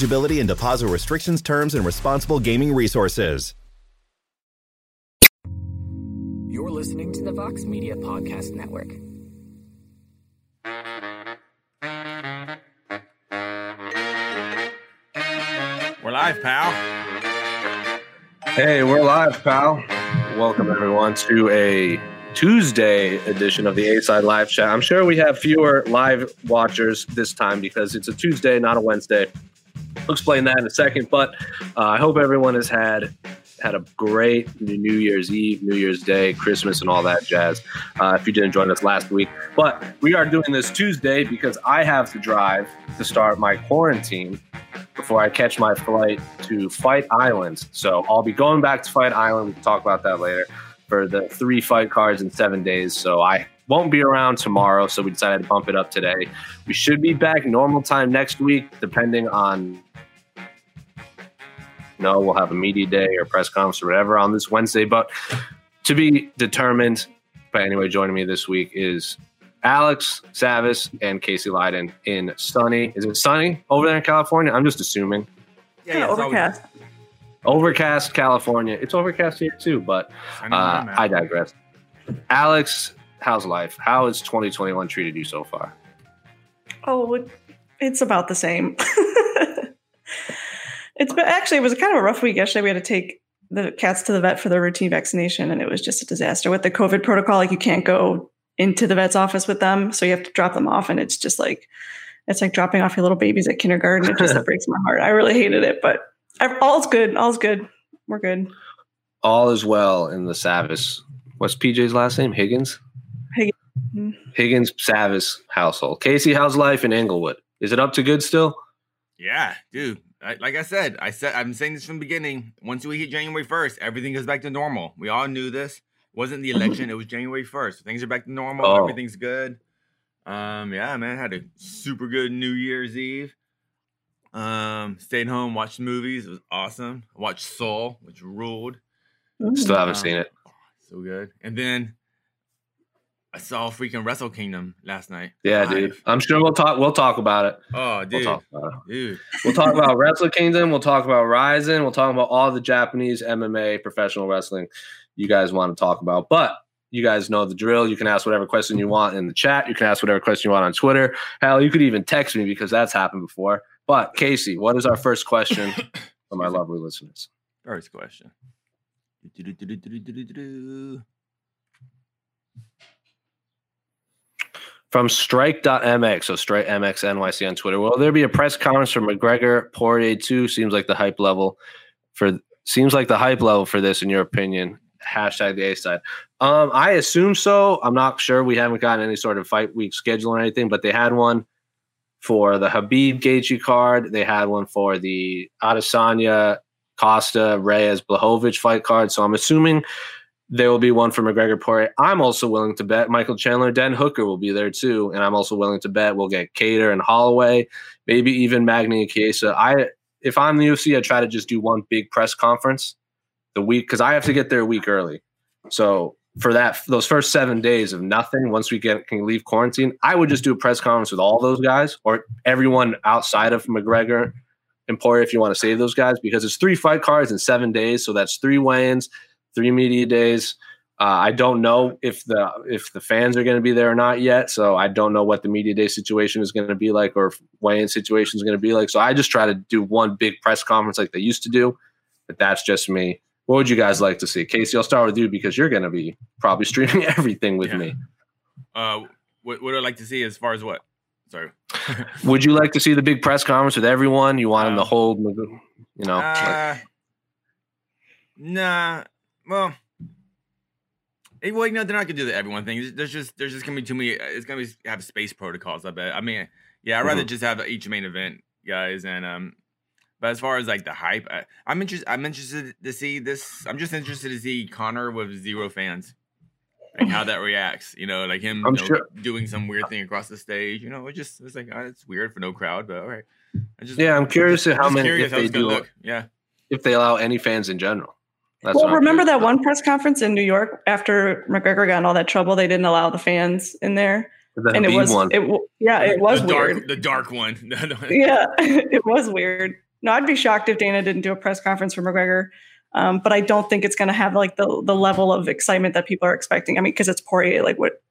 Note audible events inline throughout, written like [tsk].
eligibility and deposit restrictions, terms, and responsible gaming resources. You're listening to the Vox Media Podcast Network. We're live, pal. Hey, we're live, pal. Welcome, everyone, to a Tuesday edition of the A Side Live Chat. I'm sure we have fewer live watchers this time because it's a Tuesday, not a Wednesday. We'll explain that in a second. But uh, I hope everyone has had had a great New Year's Eve, New Year's Day, Christmas, and all that jazz. Uh, if you didn't join us last week, but we are doing this Tuesday because I have to drive to start my quarantine before I catch my flight to Fight Island. So I'll be going back to Fight Island. We'll talk about that later for the three fight cards in seven days. So I won't be around tomorrow, so we decided to bump it up today. We should be back normal time next week, depending on. No, we'll have a media day or press conference or whatever on this Wednesday, but to be determined. But anyway, joining me this week is Alex Savas and Casey Leydon in sunny. Is it sunny over there in California? I'm just assuming. Yeah, yeah, it's always- overcast. Overcast California. It's overcast here too, but uh, I digress. Alex, how's life? How has 2021 treated you so far? Oh, it's about the same. [laughs] it's been actually it was kind of a rough week. Yesterday, we had to take the cats to the vet for their routine vaccination, and it was just a disaster with the COVID protocol. Like you can't go into the vet's office with them, so you have to drop them off, and it's just like it's like dropping off your little babies at kindergarten. It just [laughs] breaks my heart. I really hated it, but all's good. All's good. We're good. All is well in the Savas. What's PJ's last name? Higgins? Mhm. Higgins Savas household. Casey, how's life in Englewood? Is it up to good still? Yeah, dude. I, like I said, I said I'm saying this from the beginning. Once we hit January first, everything goes back to normal. We all knew this. It wasn't the election; it was January first. Things are back to normal. Oh. Everything's good. Um, yeah, man, had a super good New Year's Eve. Um, stayed home, watched movies. It was awesome. Watched Soul, which ruled. Still haven't Um, seen it. So good. And then I saw freaking Wrestle Kingdom last night. Yeah, live. dude. I'm sure we'll talk. We'll talk about it. Oh, We'll dude, talk about it. dude. We'll talk about [laughs] Wrestle Kingdom. We'll talk about Rizin. We'll talk about all the Japanese MMA professional wrestling you guys want to talk about. But you guys know the drill. You can ask whatever question you want in the chat. You can ask whatever question you want on Twitter. Hell, you could even text me because that's happened before. But Casey, what is our first question [coughs] for my lovely listeners? First question. Do-do-do-do-do-do-do-do. From strike.mx, so strike MX NYC on Twitter. Will there be a press conference for McGregor Poirier 2? Seems like the hype level for seems like the hype level for this, in your opinion. Hashtag the A side. Um, I assume so. I'm not sure. We haven't gotten any sort of fight week schedule or anything, but they had one for the Khabib Gaethje card. They had one for the Adesanya Costa Reyes Blachowicz fight card. So I'm assuming there will be one for McGregor Poirier. I'm also willing to bet Michael Chandler, Dan Hooker will be there too, and I'm also willing to bet we'll get Kattar and Holloway, maybe even Magny and Chiesa. I if I'm the UFC, I try to just do one big press conference the week because I have to get there a week early. So for that those first seven days of nothing, once we get can leave quarantine, I would just do a press conference with all those guys or everyone outside of McGregor and Poirier if you want to save those guys because it's three fight cards in seven days, so that's three weigh-ins, three media days. Uh, I don't know if the if the fans are going to be there or not yet. So I don't know what the media day situation is going to be like or weigh-in situation is going to be like. So I just try to do one big press conference like they used to do. But that's just me. What would you guys like to see? Casey, I'll start with you because you're going to be probably [laughs] streaming everything with Yeah. me. Uh, what what I'd like to see as far as what? Sorry. [laughs] Would you like to see the big press conference with everyone? You want them to Um, hold, you know? like- Uh, nah. Well, eh, well, you know, they're not gonna do the everyone thing. There's just there's just gonna be too many. It's gonna be have space protocols. I bet. I mean, yeah, I'd rather Mhm. just have each main event guys and um. But as far as like the hype, I, I'm interested. I'm interested to see this. I'm just interested to see Conor with zero fans, like how that reacts. You know, like him I'm you know, sure- doing some weird thing across the stage. You know, it just it's like uh, it's weird for no crowd, but all right. I just Yeah, I'm curious to how just many- curious if they do- look. Yeah. if they allow any fans in general. That's well, remember that one press conference in New York after McGregor got in all that trouble? They didn't allow the fans in there, The and it was one. it yeah, it was the dark, weird. the dark one. [laughs] yeah, [laughs] it was weird. No, I'd be shocked if Dana didn't do a press conference for McGregor. Um, but I don't think it's going to have like the the level of excitement that people are expecting. I mean, because it's Poirier, like what?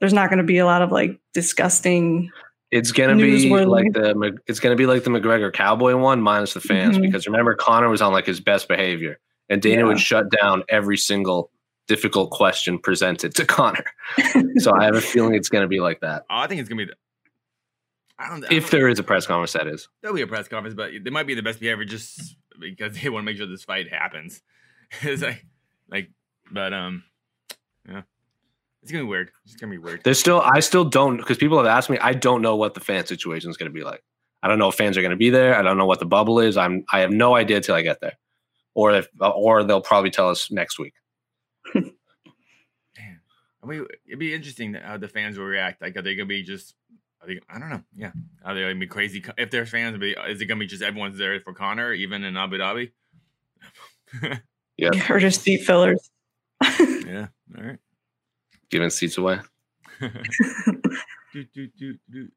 There's not going to be a lot of like disgusting. It's gonna be like the it's gonna be like the McGregor Cowboy one minus the fans Mhm. because remember Conor was on like his best behavior and Dana Yeah. would shut down every single difficult question presented to Conor. [laughs] so I have a feeling it's gonna be like that. Oh, I think it's gonna be. The, I don't. I If don't- there is a press conference, that is. there'll be a press conference, but they might be the best behavior just because they want to make sure this fight happens. [laughs] it's like, like, but um, yeah, it's gonna be weird. It's gonna be weird. There's still I still don't because people have asked me. I don't know what the fan situation is gonna be like. I don't know if fans are gonna be there. I don't know what the bubble is. I'm I have no idea till I get there, or if or they'll probably tell us next week. [laughs] Man, I mean, it'd be interesting how the fans will react. Like, are they gonna be just? Are they, I don't know. Yeah, are they gonna be crazy? If there's fans, be, is it gonna be just everyone's there for Conor, even in Abu Dhabi? Yeah, Or just seat fillers. [laughs] yeah. All right. giving seats away. [laughs] do, do, do, do.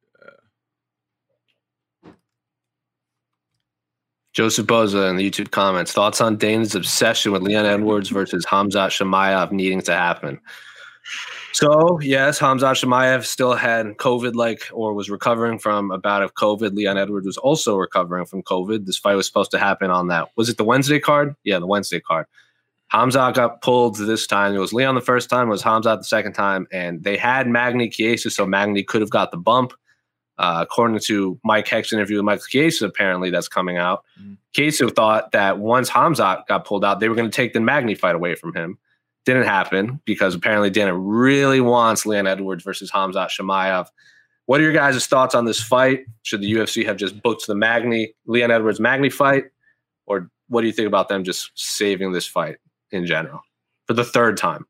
Joseph Boza in the YouTube comments. Thoughts on Dana's obsession with Leon Edwards versus Hamzat Chimaev needing to happen. So, yes, Hamzat Chimaev still had COVID like or was recovering from a bout of COVID. Leon Edwards was also recovering from COVID. This fight was supposed to happen on that. Was it the Wednesday card? Yeah, the Wednesday card. Hamzat got pulled this time. It was Leon the first time, it was Hamzat the second time, and they had Magny Chiesa, so Magny could have got the bump. Uh, according to Mike Heck's interview with Michael Chiesa, apparently that's coming out. Mhm. Chiesa thought that once Hamzat got pulled out, they were going to take the Magny fight away from him. Didn't happen because apparently Dana really wants Leon Edwards versus Hamzat Chimaev. What are your guys' thoughts on this fight? Should the UFC have just booked the Magny Leon Edwards Magny fight, or what do you think about them just saving this fight in general for the third time?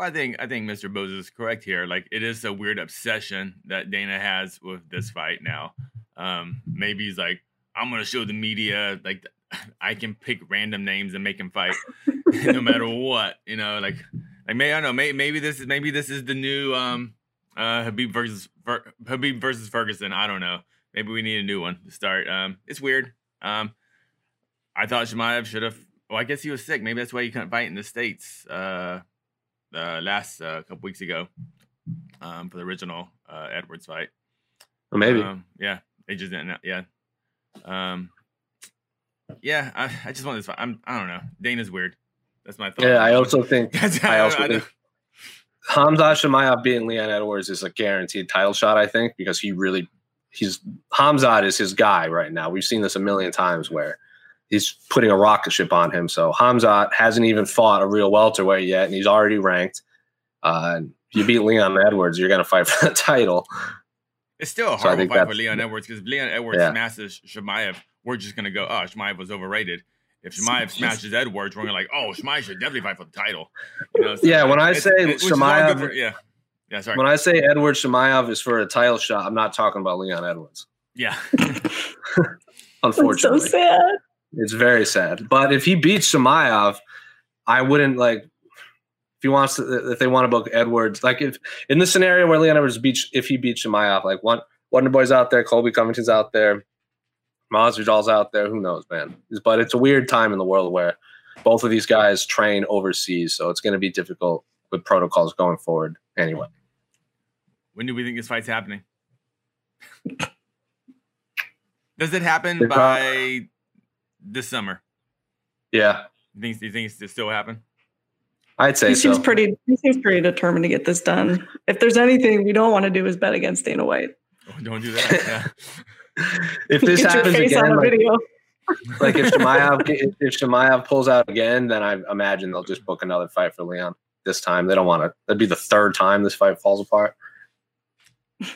Well, I think I think Mr. Bose is correct here. Like, it is a weird obsession that Dana has with this fight now. Um, maybe he's like, I'm gonna show the media like [laughs] I can pick random names and make him fight [laughs] no matter what. You know, like like maybe I don't know. Maybe, maybe this is maybe this is the new um uh Khabib versus Fer- Khabib versus Ferguson. I don't know. Maybe we need a new one to start. Um, it's weird. Um, I thought Chimaev should have. Well, I guess he was sick. Maybe that's why he couldn't fight in the states. Uh, uh, last uh, couple weeks ago, um, for the original uh, Edwards fight. Or maybe. Um, yeah, they just didn't. Yeah. Um. Yeah, I, I just want this fight. I'm. I don't know. Dana's weird. That's my thought. yeah, I also think [laughs] That's I also I think Hamza Chimaev beating Leon Edwards is a guaranteed title shot. I think because he really he's Hamzat is his guy right now. We've seen this a million times where he's putting a rocket ship on him. So Hamzat hasn't even fought a real welterweight yet, and he's already ranked. Uh, you beat Leon Edwards, you're going to fight [laughs] for the title. It's still a So horrible fight for Leon Edwards because Leon Edwards Yeah. smashes Chimaev. We're just gonna go. Oh, Chimaev was overrated. If Chimaev [laughs] smashes Edwards, we're gonna like, oh, Chimaev should definitely fight for the title. You know, so Yeah, when I say which Chimaev- for- yeah, yeah, sorry, When I say Edward Chimaev is for a title shot, I'm not talking about Leon Edwards. yeah, [laughs] That's so Unfortunately, sad. It's very sad. But if he beats Chimaev, I wouldn't like. If he wants to, if they want to book Edwards, like if in the scenario where Leon Edwards beats, if he beats Chimaev, like one Wonder Boy's out there, Colby Covington's out there, Masvidal's out there. Who knows, man? But it's a weird time in the world where both of these guys train overseas, so it's going to be difficult with protocols going forward. Anyway, When do we think this fight's happening? [laughs] Does it happen uh, by this summer? yeah, You think, do you think it's still happen? I'd say He seems pretty. He seems pretty determined to get this done. If there's anything we don't want to do is bet against Dana White. Oh, don't do that. Yeah. [laughs] if this Get your happens face again, on like, video. [laughs] like if Chimaev [laughs] if, if Chimaev pulls out again, then I imagine they'll just book another fight for Leon. This time they don't want to. That'd be the third time this fight falls apart. [sighs]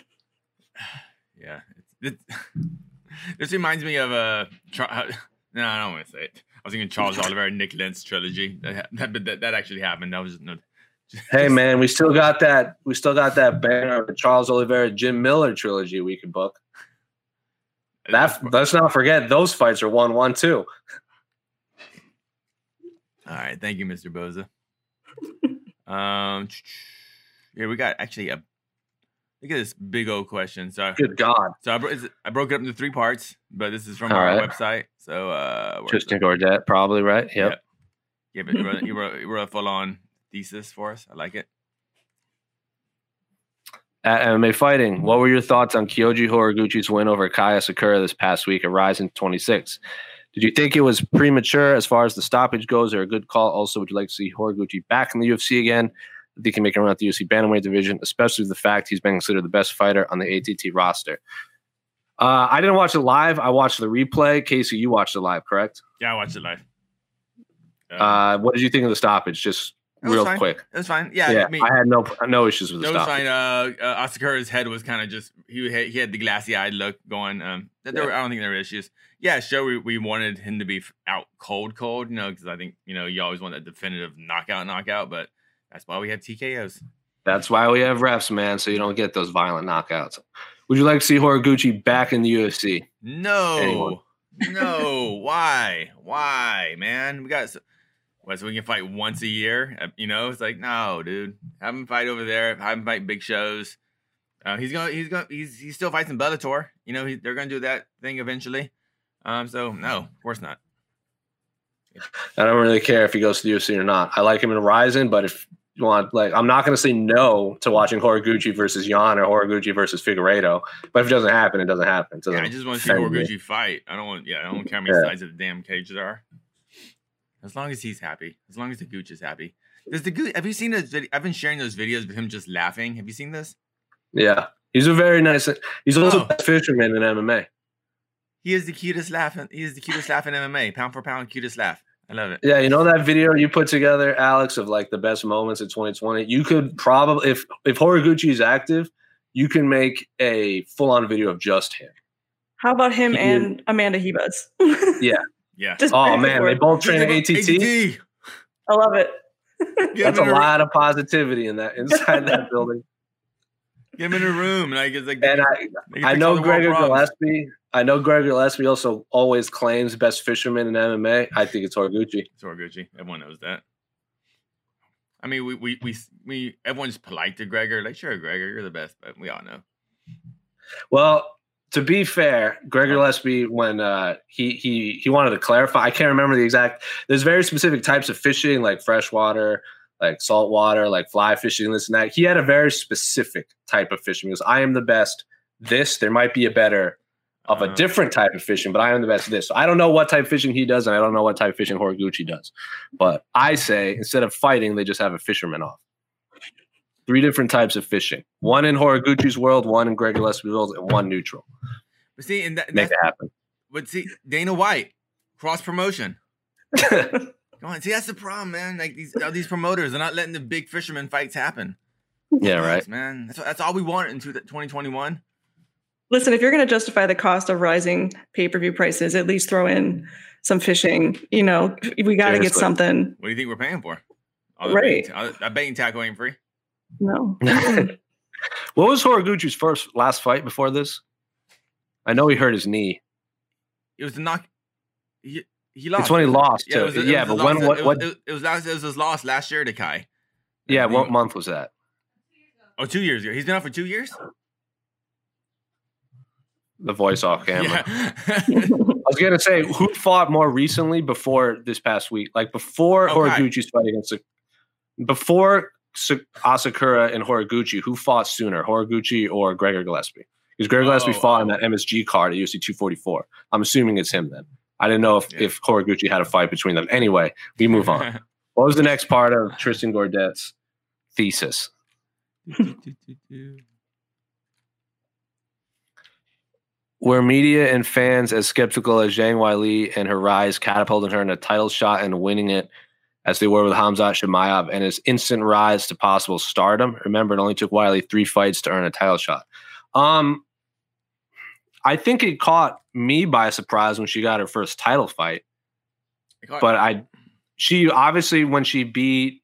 Yeah. It's, it, [sighs] this reminds me of a. Uh, no, I don't want to say it. I was thinking Charles Oliveira, and Nik Lentz trilogy. That, that, that, that actually happened. That was no. [laughs] Hey man, we still got that. We still got that banner of the Charles Oliveira Jim Miller trilogy we could book. That let's not forget those fights are one one too. All right, thank you, Mr. Boza. [laughs] um, [tsk] yeah, we got actually a look at this big old question. So, Good God, so I, bro- I broke it up into three parts, but this is from All our right. website. So, uh, Tristan it? Gordet, probably right. Yep. Yep. yeah, but you wrote, you [laughs] wrote, you wrote a full on thesis for us. I like it. At MMA Fighting, what were your thoughts on Kyoji Horiguchi's win over Kai Asakura this past week at Rizin 26? Did you think it was premature as far as the stoppage goes, or a good call? Also, would you like to see Horiguchi back in the UFC again? I think he can make a run at the UFC bantamweight division, especially the fact he's been considered the best fighter on the ATT roster. Uh, I didn't watch it live. I watched the replay. Casey, you watched it live, correct? Yeah, I watched it live. Uh, Uh, what did you think of the stoppage? Just real fine. quick. it was fine. Yeah, Yeah, I mean, I had no no issues with the That was stoppage. fine. Uh, uh, Asakura's head was kind of just he had, he had the glassy eyed look going. Um, that there were, I don't think there were issues. Yeah, sure. We, we wanted him to be out cold, cold. You know, because I think you know you always want that definitive knockout, knockout. But that's why we have TKOs. That's why we have refs, man, so you don't get those violent knockouts. Would you like to see Horiguchi back in the UFC? No, Anyone. no. Why? Why, man? We got. So, what, so we can fight once a year? Uh, You know, it's like no, dude. Have him fight over there. Have him fight big shows. Uh, he's gonna. He's gonna. He's he still fighting in Bellator. You know, he, they're gonna do that thing eventually. Um. So no, of course not. I don't really care if he goes to the UFC or not. I like him in Rizin, but if want, like, I'm not going to say no to watching Horiguchi versus Yan or Horiguchi versus Figueiredo. But if it doesn't happen, it doesn't happen. It Yeah, doesn't I just want to see me. Horiguchi fight. I don't want. Yeah, I don't care how many Yeah. sides of the damn cage there are. As long as he's happy. As long as the gooch is happy. Does the gooch? Have you seen those? I've been sharing those videos of him just laughing. Have you seen this? Yeah, he's a very nice. He's also Oh. a fisherman in MMA. He is the cutest laugh. in- He is the cutest laugh in MMA. Pound for pound, cutest laugh. I love it. Yeah, you know that video you put together, Alex, of like the best moments of 2020. You could probably, if if Horiguchi is active, you can make a full on video of just him. How about him He and Amanda Ribas? [laughs] Yeah. Just Oh back and man, they both train at ATT. ATT. I love it. That's a in lot of positivity in that inside that [laughs] building. Give him in a room. Like it's like. And I, I know all the Gregor problems. Gillespie. I know Gregor Gillespie also always claims best fisherman in MMA. I think it's Horiguchi. It's Horiguchi. Everyone knows that. I mean, we we we we everyone's polite to Gregor. Like, sure, Gregor, you're the best, but we all know. Well, to be fair, Gregor Gillespie, when uh, he he he wanted to clarify, I can't remember the exact. There's very specific types of fishing, like freshwater, like saltwater, like fly fishing, this and that. He had a very specific type of fishing. He goes, "I am the best." This there might be a better of a Uh, different type of fishing, but I am the best at this. So I don't know what type of fishing he does, and I don't know what type of fishing Horiguchi does. But I say instead of fighting, they just have a fisherman off. Three different types of fishing: one in Horiguchi's world, one in Greg Gillespie's world, and one neutral. But see, and that, Make it happen. but see, Dana White cross promotion. [laughs] Come on, see that's the problem, man. Like these these promoters, they're not letting the big fisherman fights happen. yeah, right. Man. That's that's all we want in 2021. Listen, if you're going to justify the cost of rising pay per view prices, at least throw in some fishing. You know, we got to get something. What do you think we're paying for? All the Right. baiting- all the- That baiting tackle ain't free. No. [laughs] What was Horiguchi's first last fight before this? I know he hurt his knee. It was the knock. He, he lost. It's when he lost. Yeah, was, yeah but when loss- what? it was, it, was last, it was his loss last year to Kai. yeah, what month was that? Oh, two years ago. He's been out for two years. The voice off [laughs] camera. Yeah. I was gonna say who fought more recently before this past week, like before oh, Okay. Horiguchi's fight against before Asakura and Horiguchi, who fought sooner, Horiguchi or Gregor Gillespie? Because Gregor Gillespie Oh, fought in oh. that MSG card at UFC 244. I'm assuming it's him then. I didn't know if, Yeah. if Horiguchi had a fight between them. Anyway, we move on. [laughs] what was the next part of Tristan Gordet's thesis? [laughs] Were media and fans as skeptical as Zhang Weili and her rise catapulting her in a title shot and winning it as they were with Hamzat Chimaev and his instant rise to possible stardom? Remember, it only took Weili three fights to earn a title shot. Um, I think it caught me by surprise when she got her first title fight, but I, she obviously when she beat,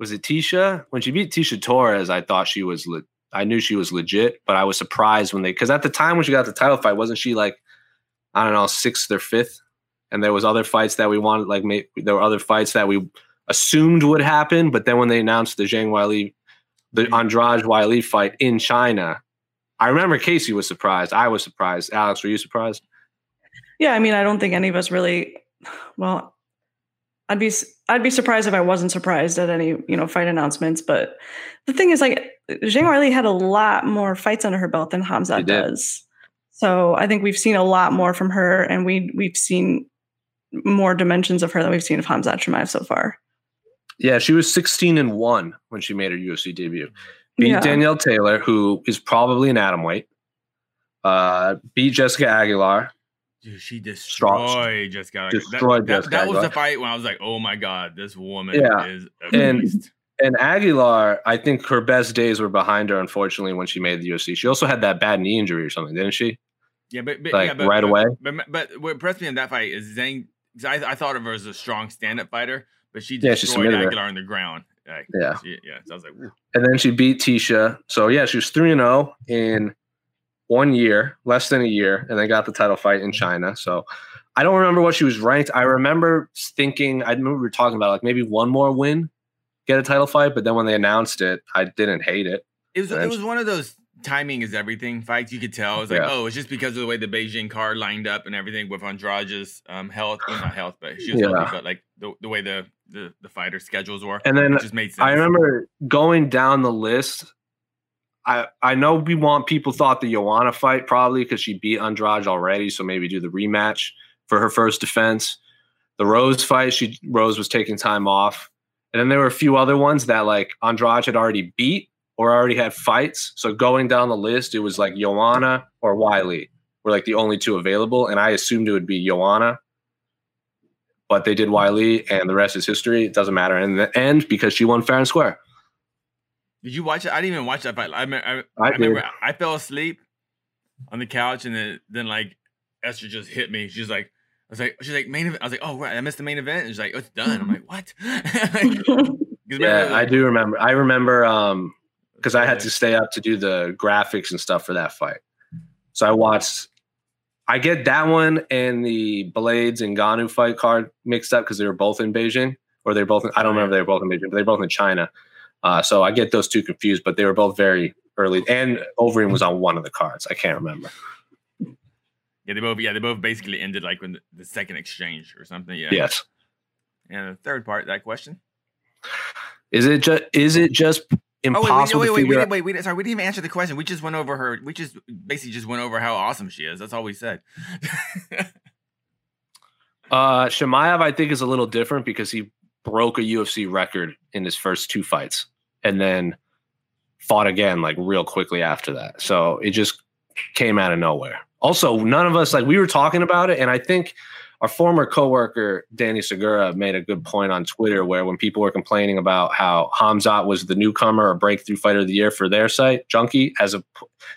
was it Tecia? When she beat Tecia Torres, I thought she was I knew she was legit, but I was surprised when they because at the time when she got the title fight, wasn't she like I don't know sixth or fifth? And there was other fights that we wanted, like may, there were other fights that we assumed would happen, but then when they announced the Zhang Weili, the mm-hmm. Andrade Weili fight in China, I remember Casey was surprised. I was surprised. Alex, were you surprised? Yeah, I mean, I don't think any of us really. Well, I'd be I'd be surprised if I wasn't surprised at any you know fight announcements. But the thing is, like, Zhang Weili had a lot more fights under her belt than Hamzat does. So I think we've seen a lot more from her, and we we've seen more dimensions of her than we've seen of Hamzat Chimaev so far. Yeah, she was 16 and 1 when she made her UFC debut. Beat Yeah. Danielle Taylor, who is probably an atom weight. Uh, beat Jessica Aguilar. Dude, she destroyed Jessica. destroyed that, that, Jessica that was the fight when I was like, oh my god, this woman Yeah. is a And- beast. And Aguilar, I think her best days were behind her, unfortunately, when she made the UFC. She also had that bad knee injury or something, didn't she? Yeah, but, but Like yeah, but, right but, away. But, but what impressed me in that fight is Zhang. I, I thought of her as a strong stand-up fighter, but she Yeah, she destroyed submitted her. Aguilar on the ground. Like, Yeah. she- yeah. So I was like, Woo. And then she beat Tecia. So yeah, she was 3 and 0 in one year, less than a year, and then got the title fight in China. So I don't remember what she was ranked. I remember thinking, I remember we were talking about like maybe one more win, get a title fight, but then when they announced it, I didn't hate it. it was it was one of those timing is everything fights. You could tell. It's like, Yeah. oh, it's just because of the way the Beijing card lined up and everything with Andrade's um health, well, not health, but she was Yeah. healthy, but like the, the way the, the the fighter schedules were. And then it just made sense. I remember going down the list. I I know we want people thought the Joanna fight probably because she beat Andrade already, so maybe do the rematch for her first defense. The Rose fight, she Rose was taking time off, and then there were a few other ones that like Andrade had already beat or already had fights. So going down the list, it was like Joanna or Weili were like the only two available, and I assumed it would be Joanna. But they did Weili, and the rest is history. It doesn't matter in the end because she won fair and square. Did you watch it? I didn't even watch that fight. I, me- I, I I remember. I fell asleep on the couch, and then then like Esther just hit me. She's like, I was like, she's like main event. I was like, oh right, I missed the main event. And she's like, oh, it's done. I'm like, [laughs] what? [laughs] Yeah, I do remember. I remember um because I had to stay up to do the graphics and stuff for that fight. So I watched. I get that one and the Blaydes and Ngannou fight card mixed up because they were both in Beijing, or they're both. In, I don't remember they were both in Beijing, but they're both in China. Uh, so I get those two confused, but they were both very early. And Overeem was on one of the cards. I can't remember. Yeah, they both yeah they both basically ended like when the, the second exchange or something. Yeah. Yes. And the third part of that question. Is it just? Is it just Oh impossible wait, wait, wait, wait, wait, wait, wait, sorry, we didn't even answer the question. We just went over her. We just basically just went over how awesome she is. That's all we said. [laughs] Uh, Chimaev, I think, is a little different because he broke a UFC record in his first two fights and then fought again like real quickly after that. So it just came out of nowhere. Also, none of us like we were talking about it, and I think our former coworker Danny Segura made a good point on Twitter where when people were complaining about how Hamzat was the newcomer or breakthrough fighter of the year for their site, Junkie, as a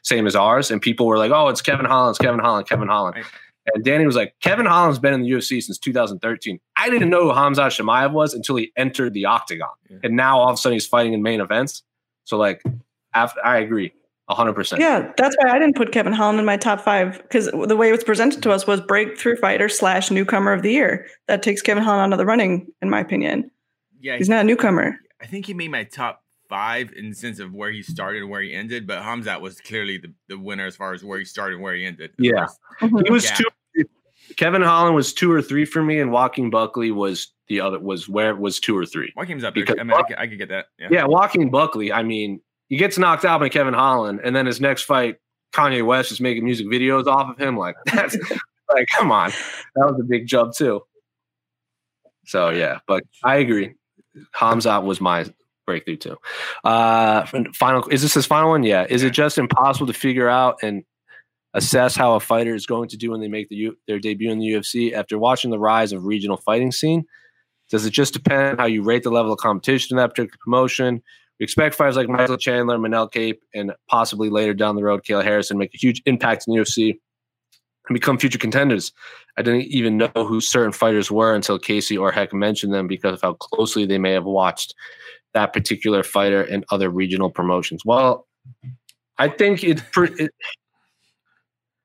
same as ours, and people were like, "Oh, it's Kevin Holland, it's Kevin Holland, Kevin Holland." Right. And Danny was like, Kevin Holland's been in the UFC since 2013. I didn't know who Hamzat Chimaev was until he entered the octagon. Yeah. And now all of a sudden he's fighting in main events. So, like, after, I agree 100%. Yeah, that's why I didn't put Kevin Holland in my top five because the way it was presented to us was breakthrough fighter slash newcomer of the year. That takes Kevin Holland out of the running, in my opinion. yeah, He's not a newcomer. I think he made my top five in the sense of where he started and where he ended, but Hamzat was clearly the, the winner as far as where he started and where he ended. Yeah. Mhm. He was Yeah. two. Kevin Holland was two or three for me, and Joaquin Buckley was the other. Was where was two or three. Joaquin's up there. Because- I mean, I could, I could get that. Yeah. Yeah, Joaquin Buckley. I mean, he gets knocked out by Kevin Holland, and then his next fight, Kanye West is making music videos off of him. Like [laughs] that's like, come on, that was a big jump too. So yeah, but I agree. Hamzat was my breakthrough too. Uh, final is this his final one? Yeah. Is it just impossible to figure out and assess how a fighter is going to do when they make the U- their debut in the UFC after watching the rise of regional fighting scene? Does it just depend on how you rate the level of competition in that particular promotion? We expect fighters like Michael Chandler, Manel Kape, and possibly later down the road, Kayla Harrison make a huge impact in the UFC and become future contenders. I didn't even know who certain fighters were until Casey or Heck mentioned them because of how closely they may have watched that particular fighter in other regional promotions. Well, I think it's pretty. It,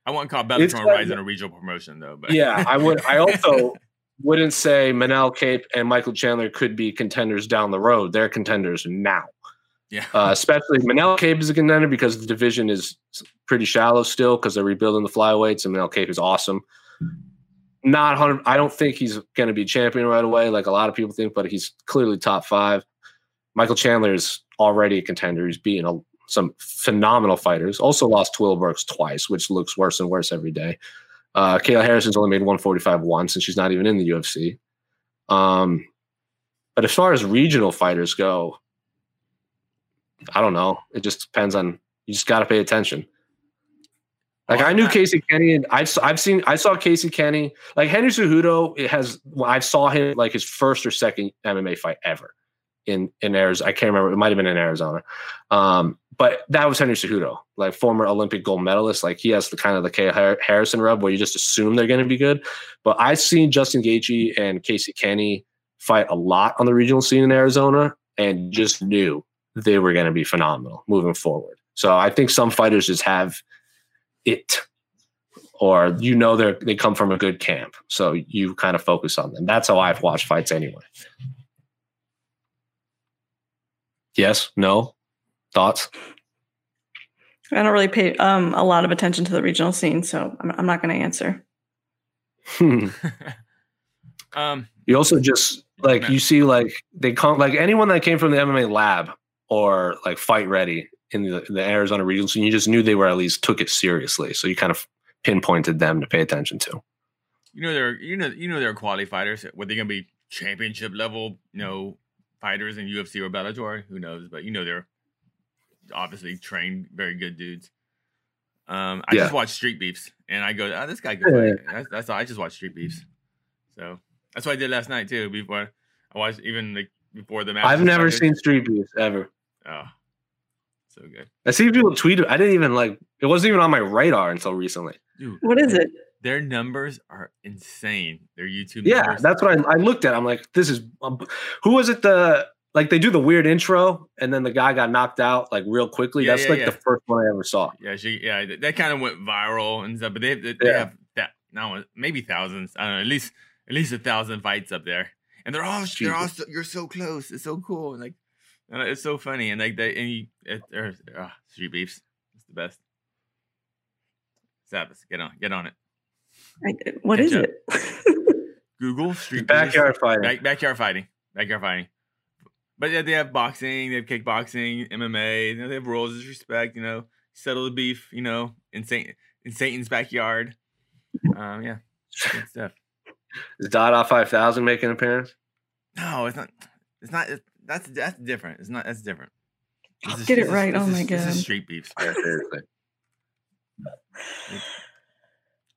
I wouldn't call Bellator like- rise in a regional promotion though. But yeah, I would. I [laughs] also wouldn't say Manel Kape and Michael Chandler could be contenders down the road. They're contenders now. yeah. Uh, especially Manel Kape is a contender because the division is pretty shallow still because they're rebuilding the flyweights, and Manel Kape is awesome. Not hundred. I don't think he's going to be champion right away, like a lot of people think, but he's clearly top five. Michael Chandler is already a contender. He's beaten a, some phenomenal fighters. Also lost to Will Brooks twice, which looks worse and worse every day. Uh, Kayla Harrison's only made 145 once, and she's not even in the UFC. Um, but as far as regional fighters go, I don't know. It just depends on. You just got to pay attention. Like I knew Casey Kenny, and I've I've seen I saw Casey Kenny. Like Henry Cejudo, it has. I saw him like his first or second MMA fight ever in in Arizona. I can't remember. It might have been in Arizona, um, but that was Henry Cejudo, like former Olympic gold medalist. Like he has the kind of the K Harrison rub where you just assume they're going to be good. But I've seen Justin Gaethje and Casey Kenny fight a lot on the regional scene in Arizona, and just knew they were going to be phenomenal moving forward. So I think some fighters just have it, or you know they they come from a good camp, so you kind of focus on them. That's how I've watched fights anyway. Yes, no, thoughts. I don't really pay um, a lot of attention to the regional scene, so I'm, I'm not going to answer. [laughs] um. you also just like you see like they come like anyone that came from the MMA lab or like fight ready in the, the Arizona regional scene, you just knew they were at least took it seriously. So you kind of pinpointed them to pay attention to. You know they're you know you know they're quality fighters. Were they gonna be championship level, you know, fighters in UFC or Bellator? Who knows? But you know they're obviously trained, very good dudes. Um, I Yeah. just watch Street Beefs, and I go, "Oh, this guy good." Yeah. That's, that's all. I just watch Street Beefs, so that's what I did last night too. Before I watched, even like before the match. I've never started. seen Street Beefs ever. Oh, so good, I see people tweet it. I didn't even like it wasn't even on my radar until recently. dude. What is it? Their numbers are insane. Their YouTube. Yeah, numbers. that's what I, I looked at. I'm like, this is um, who was it? The like they do the weird intro and then the guy got knocked out like real quickly. Yeah, That's yeah, like yeah. the first one I ever saw. Yeah, she yeah, that, kind of went viral and stuff. But they they, they have that now maybe thousands. I don't know, at least at least a thousand fights up there, and they're all they're all so, you're so close. It's so cool. And like and it's so funny and like they and you it, they're ah, street beefs. It's the best. Sabbath, get on get on it. I, what is it? [laughs] Google street beefs. Backyard fighting. Back, backyard fighting. Backyard fighting. But yeah, they have boxing, they have kickboxing, MMA, you know, they have rules of respect, you know, settle the beef, you know, in Saint in Satan's backyard. Um, yeah. Good stuff. Is Dada five thousand making an appearance? No, it's not it's not it's, that's that's different. It's not that's different. This is- Get it this is- right. this Oh is- my This God. is street beefs. Yeah, seriously.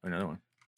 Another one.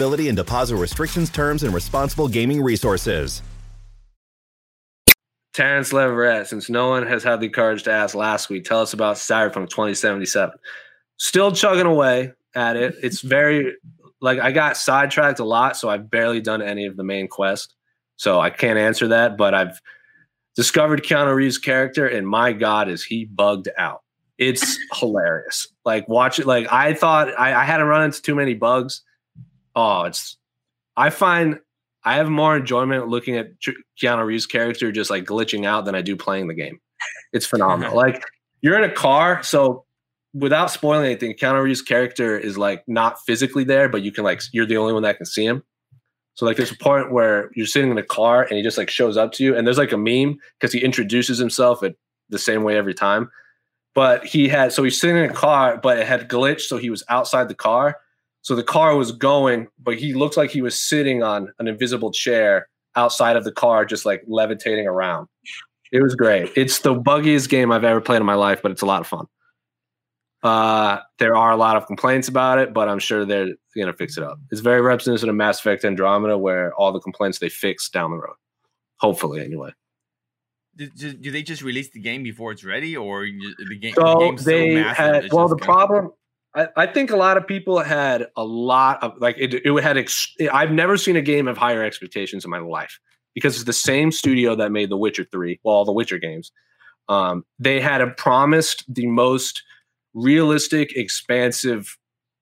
and deposit restrictions, terms, and responsible gaming resources. Terrence Leverett, since no one has had the courage to ask last week, tell us about Cyberpunk 2077. Still chugging away at it. It's very like I got sidetracked a lot, so I've barely done any of the main quest. So I can't answer that, but I've discovered Keanu Reeves' character, and my God, is he bugged out. It's hilarious. Like watch it. Like I thought I, I hadn't run into too many bugs. Oh, it's I find I have more enjoyment looking at Keanu Reeves' character just like glitching out than I do playing the game. It's phenomenal. [laughs] like you're in a car, so without spoiling anything, Keanu Reeves' character is like not physically there, but you can like you're the only one that can see him. So like there's a point where you're sitting in a car and he just like shows up to you, and there's like a meme because he introduces himself at the same way every time. But he had so he's sitting in a car, but it had glitched, so he was outside the car. So the car was going, but he looked like he was sitting on an invisible chair outside of the car, just like levitating around. It was great. It's the buggiest game I've ever played in my life, but it's a lot of fun. Uh, there are a lot of complaints about it, but I'm sure they're going to fix it up. It's very reminiscent of Mass Effect Andromeda, where all the complaints they fix down the road. Hopefully, anyway. Do, do, they just release the game before it's ready, or the game? So the they so had. Well, the problem. I, I, think a lot of people had a lot of like it. It had. Ex, I've never seen a game of higher expectations in my life because it's the same studio that made The Witcher Three, well, all the Witcher games. Um, they had a promised the most realistic, expansive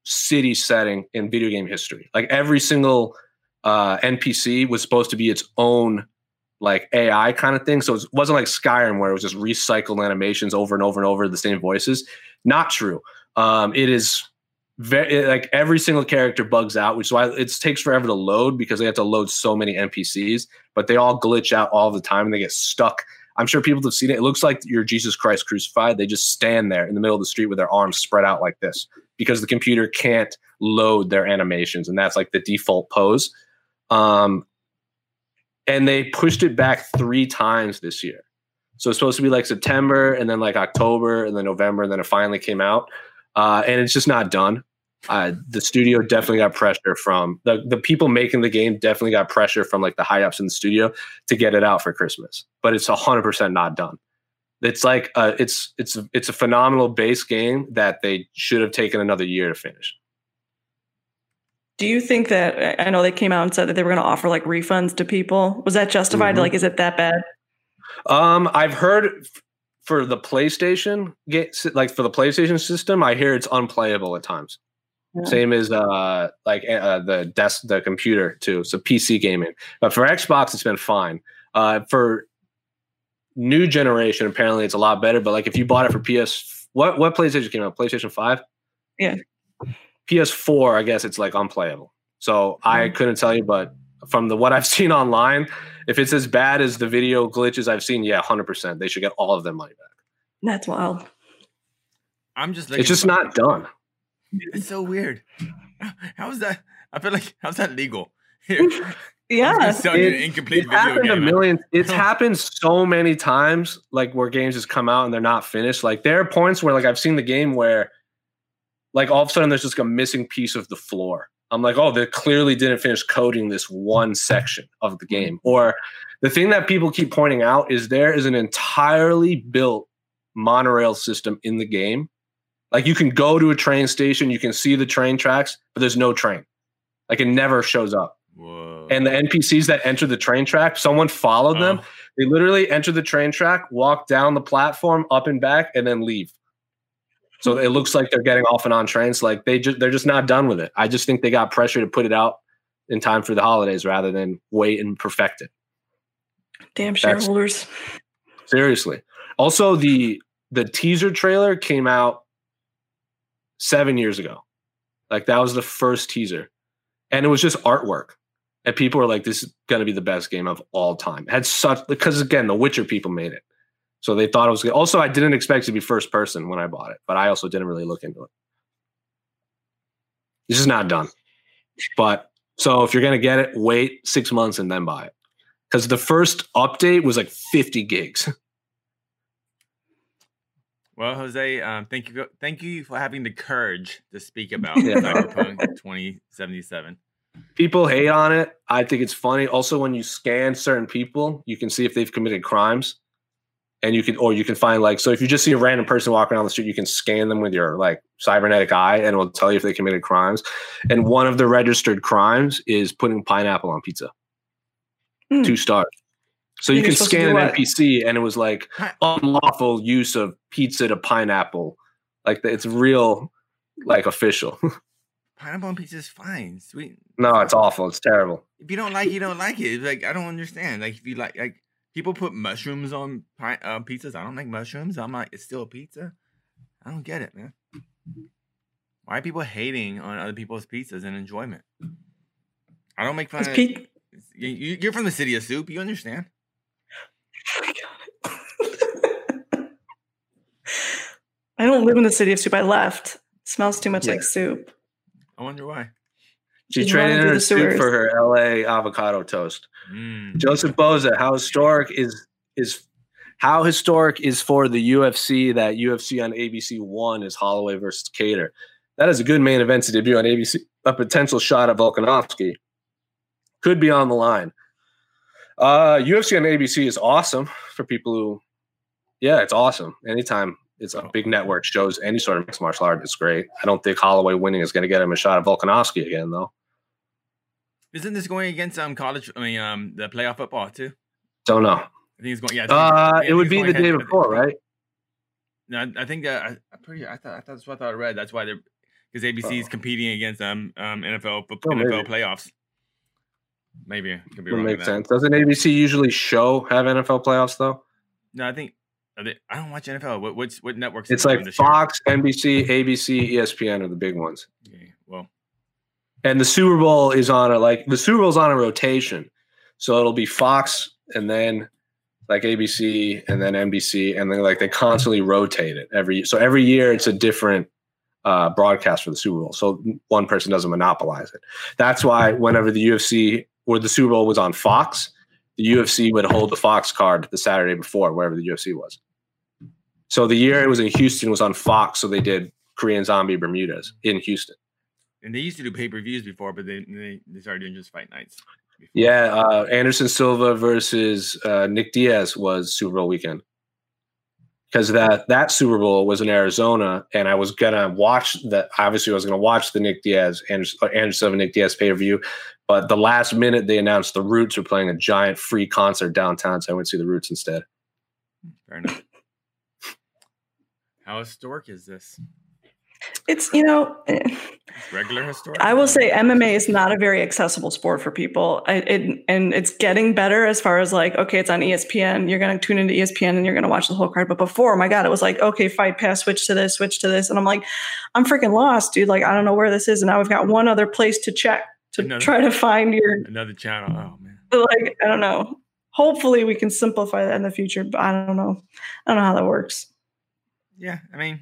city setting in video game history. Like every single uh, NPC was supposed to be its own like AI kind of thing. So it wasn't like Skyrim where it was just recycled animations over and over and over the same voices. Not true. Um, it is very like every single character bugs out, which is why it takes forever to load because they have to load so many NPCs, but they all glitch out all the time and they get stuck I'm sure people have seen it. It looks like you're Jesus Christ crucified. They just stand there in the middle of the street with their arms spread out like this because the computer can't load their animations, and that's like the default pose. Um, and they pushed it back three times this year. So it's supposed to be like September, and then like October, and then November, and then it finally came out. Uh, and it's just not done uh, the studio definitely got pressure from the, the people making the game definitely got pressure from like the high ups in the studio to get it out for Christmas, but it's hundred percent not done. It's like uh, it's it's it's a phenomenal base game that they should have taken another year to finish. Do you think that I know they came out and said that they were going to offer like refunds to people? Was that justified? Mm-hmm. Like, is it that bad? Um, I've heard for the PlayStation, like for the PlayStation system, I hear it's unplayable at times. Yeah. Same as uh, like uh, the desk, the computer too. So PC gaming, but for Xbox, it's been fine. Uh, for new generation, apparently it's a lot better. But like if you bought it for PS, what what PlayStation came out? PlayStation Five. Yeah. PS4, I guess it's like unplayable. So mm-hmm. I couldn't tell you, but from the what I've [laughs] seen online, if it's as bad as the video glitches I've seen, yeah, hundred percent, they should get all of their money back. That's wild. I'm just. It's just not done. It's so weird. [laughs] How is that? I feel like how's that legal? [laughs] yeah, it, incomplete it happened a million. It's happened so many times, like where games just come out and they're not finished. Like there are points where, like I've seen the game where, like all of a sudden, there's just a missing piece of the floor. I'm like, oh, they clearly didn't finish coding this one section of the game. Or the thing that people keep pointing out is there is an entirely built monorail system in the game like you can go to a train station, you can see the train tracks, but there's no train. Like it never shows up. Whoa. And the NPCs that enter the train track, someone followed them. Oh. They literally enter the train track, walk down the platform, up and back, and then leave. So it looks like they're getting off and on trains. Like they just they're just not done with it. I just think they got pressure to put it out in time for the holidays rather than wait and perfect it. Damn shareholders. That's, seriously. Also, the the teaser trailer came out seven years ago. Like that was the first teaser. and it was just artwork. And people were like, "This is going to be the best game of all time." It had such because again, the Witcher people made it, so they thought it was good. Also, I didn't expect it to be first person when I bought it, but I also didn't really look into it. This is not done. But so if you're going to get it, wait six months and then buy it because the first update was like 50 gigs. [laughs] Well, Jose, um, thank you, thank you for having the courage to speak [laughs] about Yeah. Cyberpunk 2077. people hate on it. I think it's funny. Also, when you scan certain people, you can see if they've committed crimes, and you can, or you can find like, so if you just see a random person walking down the street, you can scan them with your like cybernetic eye, and it will tell you if they committed crimes. And one of the registered crimes is putting pineapple on pizza. Hmm. Two stars. So you can scan an? NPC, and it was like unlawful use of pizza to pineapple. Like it's real, like official. [laughs] Pineapple on pizza is fine, sweet. no, it's awful. It's terrible. If you don't like, it, you don't like it. Like I don't understand. Like if you like, like people put mushrooms on pi- uh, pizzas. I don't like mushrooms. I'm like, it's still a pizza. I don't get it, man. Why are people hating on other people's pizzas and enjoyment? I don't make fun It's of. You- you're from the city of soup. You understand? [laughs] I don't live in the city of soup. I left. It smells too much Yeah. like soup. I wonder why. She She's traded in her the soup for her LA avocado toast. Mm. Joseph Boza, how historic is is how historic is for the UFC that UFC on ABC one is Holloway versus Kattar. That is a good main event to debut on ABC. A potential shot at Volkanovski could be on the line. Uh, UFC on ABC is awesome for people who, yeah, it's awesome. Anytime it's a big network shows any sort of mixed martial art, it's great. I don't think Holloway winning is going to get him a shot at Volkanovski again, though. Isn't this going against um college? I mean, um, the playoff football too. Don't know. I think it's going. Yeah, Uh, it would be the day before, right? No, I, I think that I, pretty. I thought I thought that's what I thought I read. That's why they're because ABC is Oh. competing against um um NFL Oh, NFL maybe. playoffs. Maybe could be wrong. make with that. sense. Doesn't ABC usually show have NFL playoffs though? No, I think they, I don't watch NFL. What what's what networks? It's like year? Fox, NBC, ABC, ESPN are the big ones. And the Super Bowl is on a like the Super Bowl's on a rotation. So it'll be Fox and then like ABC and then NBC and then like they constantly rotate it every so every year it's a different uh, broadcast for the Super Bowl. So one person doesn't monopolize it. That's why whenever the UFC or the Super Bowl was on Fox, the UFC would hold the Fox card the Saturday before wherever the UFC was. So the year it was in Houston was on Fox, so they did Korean Zombie Bermudez in Houston. And they used to do pay per views before, but they, they they started doing just fight nights. before. Yeah, uh, Anderson Silva versus uh, Nick Diaz was Super Bowl weekend because that that Super Bowl was in Arizona, and I was gonna watch that. Obviously, I was gonna watch the Nick Diaz Anderson, uh, Anderson Silva Nick Diaz pay per view, but the last minute they announced the Roots were playing a giant free concert downtown, so I went to see the Roots instead. Fair enough. How historic is this? It's you know, eh, regular historic. I will say MMA is not a very accessible sport for people. I, it, and it's getting better as far as like, okay, it's on ESPN. You're going to tune into ESPN and you're going to watch the whole card. But before, my God, it was like, okay, fight pass, switch to this, switch to this. And I'm like, I'm freaking lost, dude. Like, I don't know where this is. And now we've got one other place to check to Another- try to find your, another channel. Oh man. like, I don't know. Hopefully we can simplify that in the future, but I don't know. I don't know how that works. Yeah, I mean,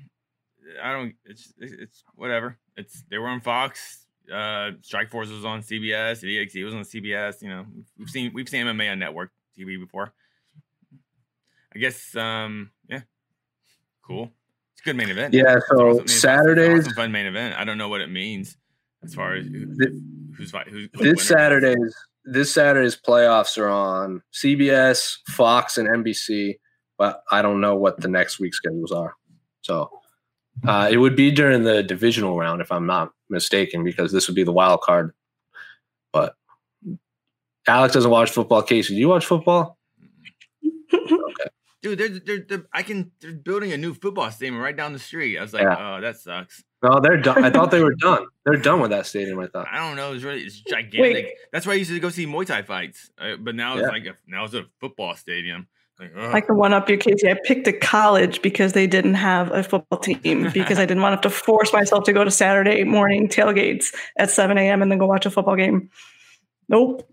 I don't. It's it's whatever. It's they were on Fox. Uh, Strikeforce was on CBS. EXE was on CBS. You know, we've seen we've seen MMA on network TV before. I guess. Um. Yeah. Cool. It's a good main event. Yeah, so awesome- I mean, it's- it's Saturdays- awesome fun main event. I don't know what it means as far as who, Th- who's. Who's, This. Saturday's this Saturday's playoffs are on CBS, Fox, and NBC, but I don't know what the next week's schedules are. So uh, it would be during the divisional round, if I'm not mistaken, because this would be the wild card. But Alex doesn't watch football. Casey, do you watch football? [laughs] Dude, they're, they're, they're, I can. They're building a new football stadium right down the street. I was like, Yeah. oh, that sucks. No, they're done. I thought they were [laughs] done. They're done with that stadium. I thought. I don't know. It's really it's gigantic. That's why I used to go see Muay Thai fights. Uh, but now it's Yeah. like a, now it's a football stadium. Like, I ugh. can one up you, Casey. I picked a college because they didn't have a football team [laughs] because I didn't want to have to force myself to go to Saturday morning tailgates at 7 a.m. and then go watch a football game. Nope.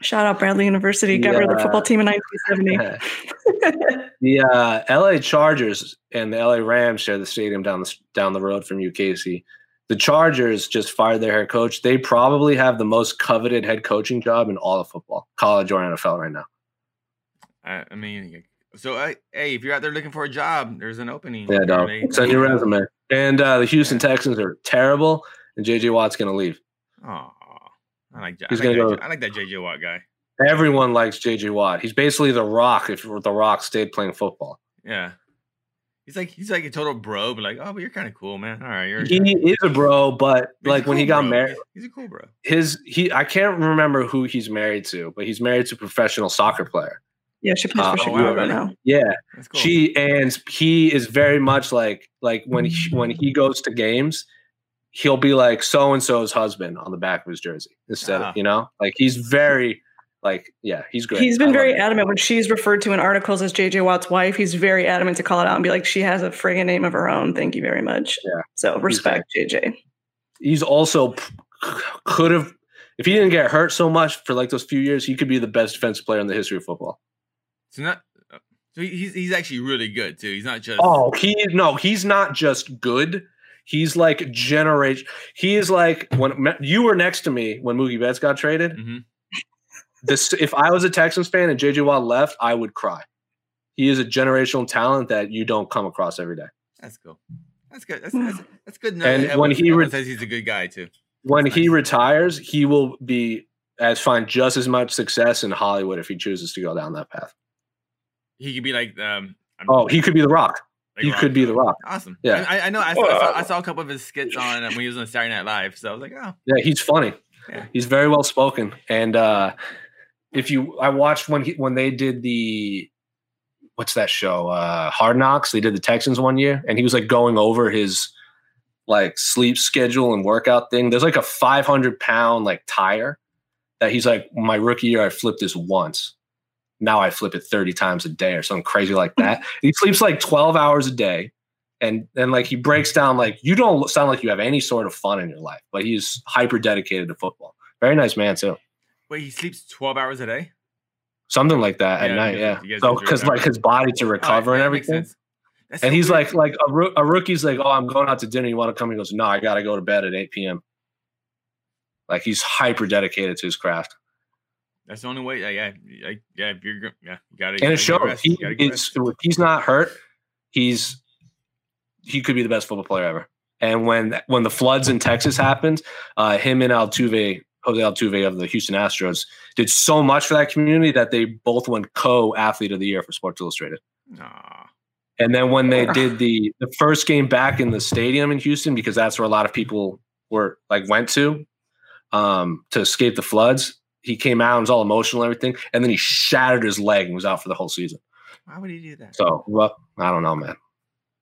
Shout out Bradley University. Got rid of the football team in 1970. [laughs] the uh, LA Chargers and the LA Rams share the stadium down the down the road from UKC. The Chargers just fired their head coach. They probably have the most coveted head coaching job in all of football, college or NFL right now. I, I mean, so I, hey, if you're out there looking for a job, there's an opening. Yeah, dog. Send your resume. And uh, the Houston Texans are terrible, and JJ Watt's going to leave. Oh, I like that. He's I like, gonna that go- I like that JJ Watt guy. Everyone likes JJ Watt. He's basically the Rock if the Rock stayed playing football. Yeah. He's like he's like a total bro, but like, oh, but you're kind of cool, man. All right, you're He is a bro, but he's like when he got bro. married, He's, he's a cool bro. his he I can't remember who he's married to, but he's married to a professional soccer player. Yeah, she plays for wow, Chicago really? now. Yeah, That's cool. she and he is very much like like when he, when he goes to games, he'll be like so and so's husband on the back of his jersey instead Ah. of you know like he's very like yeah he's great. He's been love very adamant when she's referred to in articles as JJ Watt's wife. He's very adamant to call it out and be like, she has a friggin' name of her own. Thank you very much. Yeah. So respect JJ. He's also could have if he didn't get hurt so much for like those few years, he could be the best defensive player in the history of football. So not uh, so he's he's actually really good too. He's not just Oh, he no, he's not just good. He's like generation. He is like when you were next to me when Mookie Betts got traded. Mhm. This if I was a Texans fan and JJ Watt left, I would cry. He is a generational talent that you don't come across every day. That's cool. That's good. That's that's, that's good. enough. And Everyone- when he re- says he's a good guy too. When That's he retires, he will be as find just as much success in Hollywood if he chooses to go down that path. He could be like um. I'm- Oh, he could be the Rock. like he Rock could be the Rock. Awesome. Yeah. I, I know. I saw, I, saw, I saw a couple of his skits on when he was on Saturday Night Live. So I was like, oh, Yeah, he's funny. Yeah. He's very well spoken. And uh if you I watched when he when they did the what's that show? Uh Hard Knocks. They did the Texans one year and he was like going over his like sleep schedule and workout thing. There's like a 500 pound like tire that he's like, my rookie year, I flipped this once. Now I flip it 30 times a day or something crazy like that. he sleeps like 12 hours a day. And then like he breaks down like you don't sound like you have any sort of fun in your life, but he's hyper dedicated to football. Very nice man too. wait, he sleeps twelve hours a day. Something like that at night, yeah. guys- you guys So because like his body to right, recover and yeah, everything. And so he's weird. like like a, roo- a rookie's like, oh, I'm going out to dinner. You want to come? He goes, no, I got to go to bed at 8 p.m. Like he's hyper dedicated to his craft, That's the only way. Yeah, yeah, yeah. yeah if you're, go- yeah, you gotta. and gotta it shows. He, You gotta get it's, rest. if he's not hurt. He's he could be the best football player ever. And when when the floods in Texas happened, uh, him and Altuve, Jose Altuve of the Houston Astros, did so much for that community that they both won co-athlete of the year for Sports Illustrated. Aw. And then when they [laughs] did the the first game back in the stadium in Houston, because that's where a lot of people were like went to um, to escape the floods, he came out and was all emotional and everything, and then he shattered his leg and was out for the whole season. Why would he do that? So, well, I don't know, man.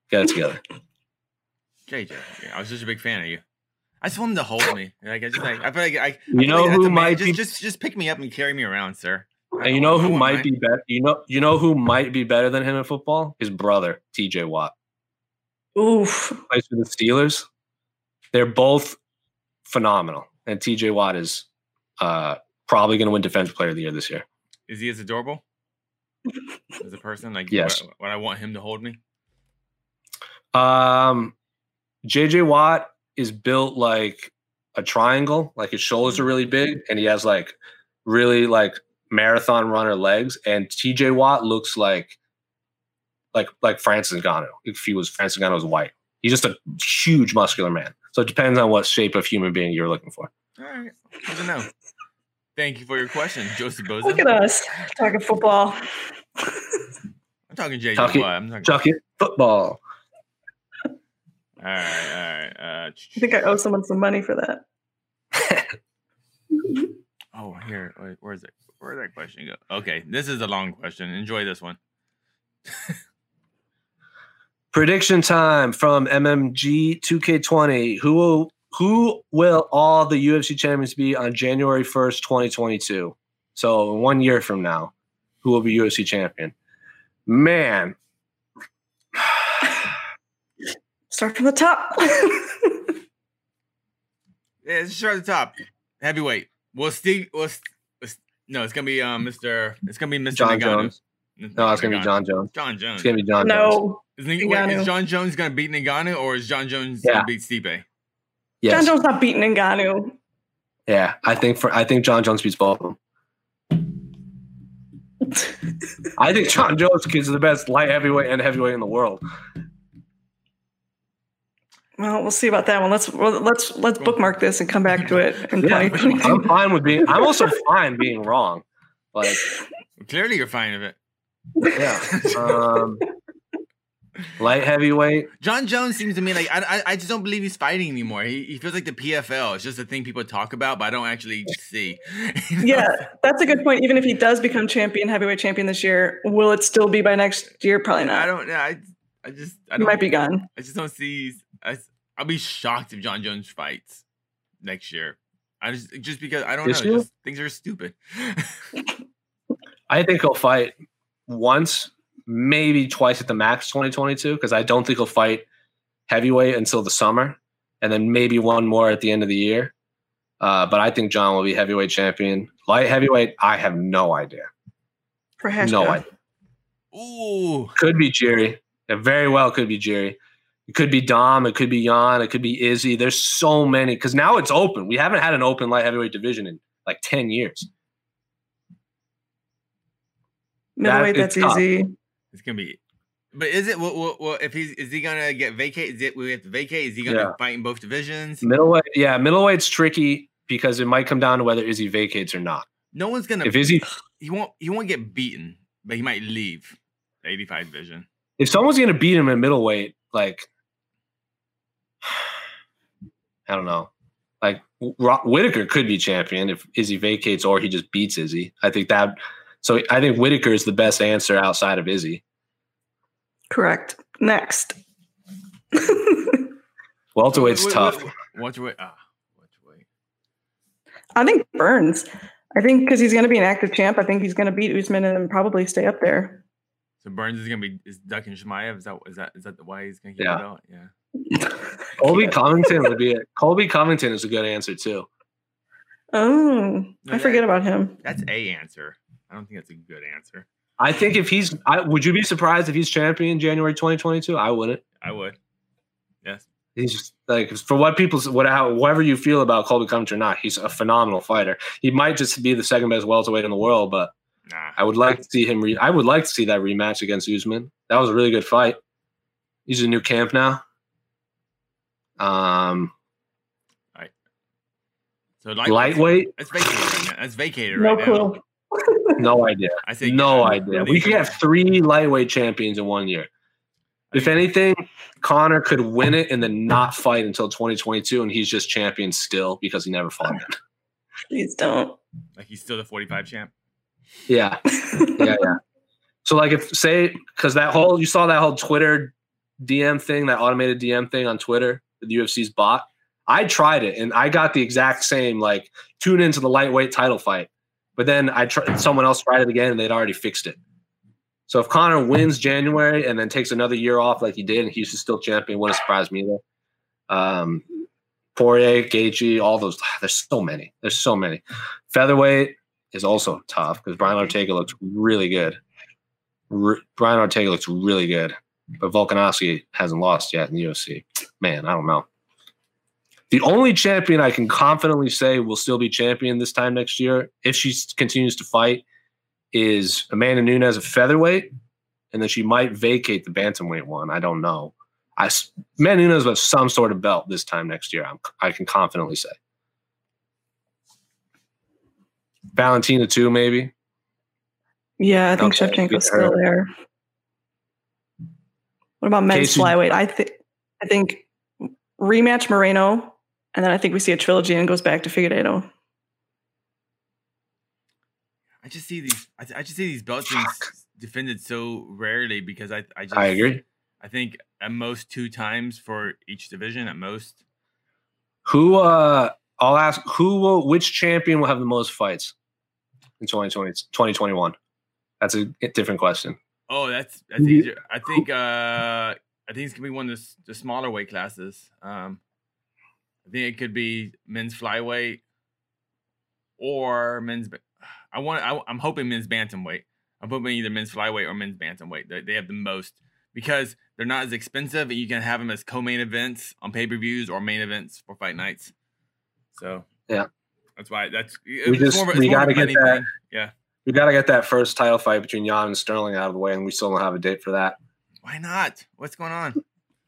Get it together. [laughs] JJ, I was just a big fan of you. I just want him to hold me. Like I just like I feel like I. I You feel know like who that's a man. might just, be- just just pick me up and carry me around, sir. And you know who might mind. be better? You know, you know who might be better than him in football? His brother, T.J. Watt, Oof. plays for the Steelers. They're both phenomenal, and T.J. Watt is uh, probably going to win Defensive Player of the Year this year. Is he as adorable [laughs] as a person? Like Yes. What, what I want him to hold me. Um, JJ Watt is built like a triangle, like his shoulders are really big, and he has like really like marathon runner legs. And TJ Watt looks like like like Francis Ngannou if he was Francis Ngannou's white. He's just a huge muscular man. So it depends on what shape of human being you're looking for. All right, good to know. Thank you for your question, Josie Boza. Look at us talking football. I'm talking JJ Talking- I'm talking. Chuck it, football. All right, all right. Uh, I think I owe someone some money for that. [laughs] oh, here. Wait, where's it? Where did that question go? Okay, this is a long question. Enjoy this one. [laughs] Prediction time from MMG 2K20. Who will who will all the UFC champions be on January 1st, 2022? So one year from now. who will be UFC champion. Man, [sighs] Start from the top. [laughs] Yeah, let's start at the top. Heavyweight. Well, Steve. Well, no, it's gonna be um, Mr. It's gonna be Mr. John Ngannou. Jones. No, it's gonna be John Jones. John Jones. It's gonna be John Jones. no. Is, wait, is John Jones gonna beat Ngannou or is John Jones Yeah. gonna beat Stipe? Yes. John Jones not beating Ngannou. Yeah, I think for I think John Jones beats both of them. [laughs] I think John Jones is the best light heavyweight and heavyweight in the world. Well, we'll see about that one. Let's well, let's let's bookmark this and come back to it in Yeah, 2022. I'm fine with being. I'm also fine being wrong. Like, Clearly, you're fine of it. yeah, um, [laughs] light heavyweight. John Jones seems to me like I, I, I just don't believe he's fighting anymore. He, he feels like the PFL. It's just a thing people talk about, but I don't actually see. [laughs] You know? Yeah, that's a good point. Even if he does become champion, heavyweight champion this year, will it still be by next year? Probably not. I don't know. I, I just I don't, might be gone. I just don't see. I, I'll be shocked if John Jones fights next year. I just just because I don't This know. Just, things are stupid. [laughs] I think he'll fight once, maybe twice at the max 2022 because I don't think he'll fight heavyweight until the summer, and then maybe one more at the end of the year. Uh, but I think John will be heavyweight champion. Light heavyweight, I have no idea. Prochazka. No idea. Ooh, Could be Jerry. It very well could be Jerry. It could be Dom. It could be Jan. It could be Izzy. There's so many because now it's open. We haven't had an open light heavyweight division in like 10 years. Middleweight, That- that's it's tough. easy. It's gonna be. But is it? Well, well, well, if he's is he gonna get vacate? Is it we have to vacate? Is he gonna Yeah. be fighting both divisions? Middleweight, yeah, middleweight's tricky because it might come down to whether Izzy vacates or not. No one's gonna. If Izzy, [sighs] he won't. He won't get beaten, but he might leave the 85 division. if someone's going to beat him at middleweight, like [sighs] I don't know, like Whitaker could be champion if Izzy vacates or he just beats Izzy. I think that. So I think Whitaker is the best answer outside of Izzy. Correct. Next. [laughs] Welterweight's Wait, wait, tough. wait, Watch wait. Ah, watch. I think Burns. I think because he's going to be an active champ, I think he's going to beat Usman and probably stay up there. So Burns is gonna be is ducking Chimaev. Is that is that is that the why he's gonna keep Yeah. it out? Yeah. [laughs] Colby Covington would be. it. Colby Covington is a good answer too. Oh, No, I forget about him. That's a answer. I don't think that's a good answer. I think if he's, I, would you be surprised if he's champion January 2022? I wouldn't. I would. Yes. He's just like for what people, what how, whatever you feel about Colby Covington or not, he's a phenomenal fighter. He might just be the second best welterweight in the world, but Nah. I would like to see him. Re- I would like to see that rematch against Usman. That was a really good fight. He's a new camp now. Um, All right. So like lightweight, That's vacated. Right now. That's vacated No right now. Clue. no idea. I say No yeah. idea. I We could have three lightweight champions in one year. If anything, Conor could win it and then not fight until 2022, and he's just champion still because he never fought. it. Please don't. like he's still the 45 champ. Yeah, yeah, yeah. So, like, if say because that whole you saw that whole Twitter DM thing, that automated DM thing on Twitter, the UFC's bot. I tried it and I got the exact same like tune into the lightweight title fight, but then I tried someone else tried it again and they'd already fixed it. So if Conor wins January and then takes another year off like he did and he's still champion, wouldn't surprise me either. Um, Poirier, Gaethje, all those. [sighs] There's so many. There's so many. Featherweight is also tough because Brian Ortega looks really good. R- Brian Ortega looks really good, but Volkanovski hasn't lost yet in the UFC. Man, I don't know. The only champion I can confidently say will still be champion this time next year, if she continues to fight, is Amanda Nunes at featherweight, and then she might vacate the bantamweight one. I don't know. I Amanda Nunes with some sort of belt this time next year. I'm, I can confidently say. Valentina too, maybe. Yeah, I think Okay, Shevchenko's still there. What about men's Casey- flyweight? I think I think rematch Moreno, and then I think we see a trilogy and it goes back to Figueiredo. I just see these. I, I just see these belts being defended so rarely because I. I just. I agree. I think at most two times for each division. At most, Who uh I'll ask who will which champion will have the most fights in 2020 2021? That's a different question. Oh, that's that's easier. I think uh I think it's gonna be one of the, the smaller weight classes. Um I think it could be men's flyweight or men's. I want. I, I'm hoping men's bantamweight. I'm hoping either men's flyweight or men's bantamweight. They, they have the most because they're not as expensive, and you can have them as co-main events on pay-per-views or main events for fight nights. So Yeah. that's why that's. We just- we gotta get that- Yeah. We got to get that first title fight between Jan and Sterling out of the way, and we still don't have a date for that. Why not? What's going on?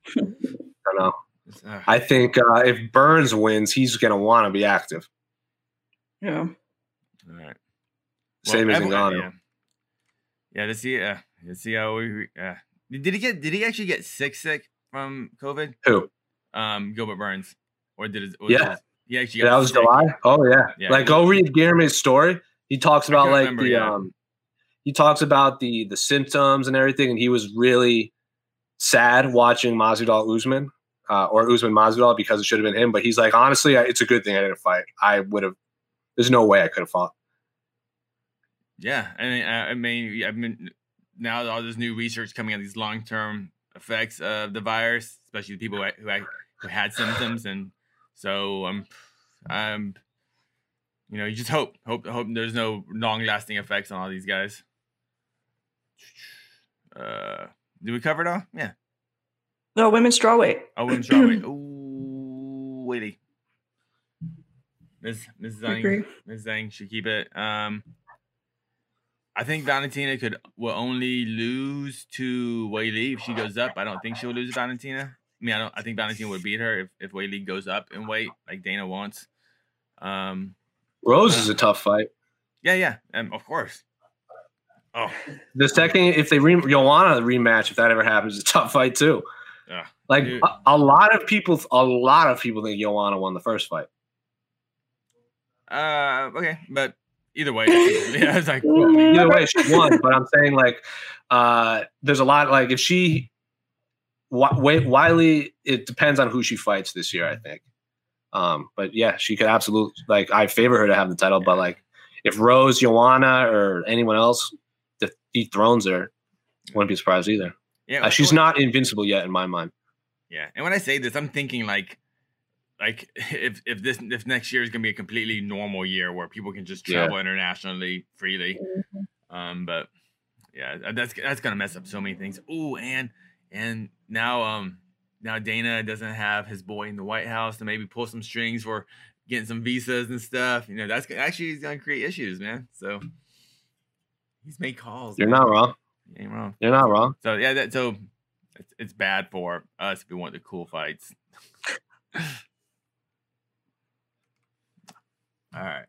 I don't know. It's, I think uh, if Burns wins, he's going to want to be active. Yeah. all right. Same as everyone- Ngannou. Yeah. yeah, to see, uh, to see how we. Uh, did he get? Did he actually get sick? Sick from COVID? Who? Um, Gilbert Burns, or did it? Yeah. he actually. Yeah, got that was sick. July. Oh yeah. Yeah. Like go read Guilherme's story. He talks about like remember, the yeah. um he talks about the the symptoms and everything, and he was really sad watching Masvidal Usman uh, or Usman Masvidal because it should have been him. But he's like, honestly, I- it's a good thing I didn't fight. I would have. There's no way I could have fought. Yeah, and uh, I mean, I mean, now all this new research coming on these long term effects of the virus, especially the people who, who, had- symptoms, and so I'm, um, um, you know, you just hope, hope, hope there's no long lasting effects on all these guys. Uh, did we cover it all? Yeah. No, women's strawweight. Oh, women's strawweight. [clears throat] Ooh, waiting. Ms. Ms. Zhang, Ms. Zhang should keep it. Um, I think Valentina could will only lose to Weili if she goes up. I don't think she'll lose to Valentina. I mean, I don't. I think Valentina would beat her if if Weili goes up in weight like Dana wants. Um, Rose is a tough fight. yeah, yeah, um, of course. Oh, The second, if they re- Joanna rematch, if that ever happens, it's a tough fight too. Yeah. Like a, a lot of people, a lot of people think Joanna won the first fight. Uh, okay, but either way, [laughs] yeah, it's like [laughs] well, Either way, she won. but I'm saying like, uh, there's a lot. Like if she, Wi- Wi- Weili, it depends on who she fights this year. I think. Um, but yeah, she could absolutely like. I favor her to have the title, but like, if Rose, Joanna, or anyone else dethrones her, wouldn't be surprised either. Yeah, Uh, she's well, not invincible yet in my mind. Yeah, and when I say this, I'm thinking like, like [laughs] if if this if next year is gonna be a completely normal year where people can just Yeah. travel internationally freely, um, but yeah, that's that's gonna mess up so many things. Ooh, and and now um now Dana doesn't have his boy in the White House to maybe pull some strings for getting some visas and stuff. You know, that's gonna- actually gonna create issues, man. So he's made calls. You're man. not wrong. You ain't wrong. You're not wrong. So yeah, that so it's, it's bad for us if we want the cool fights. [laughs] All right.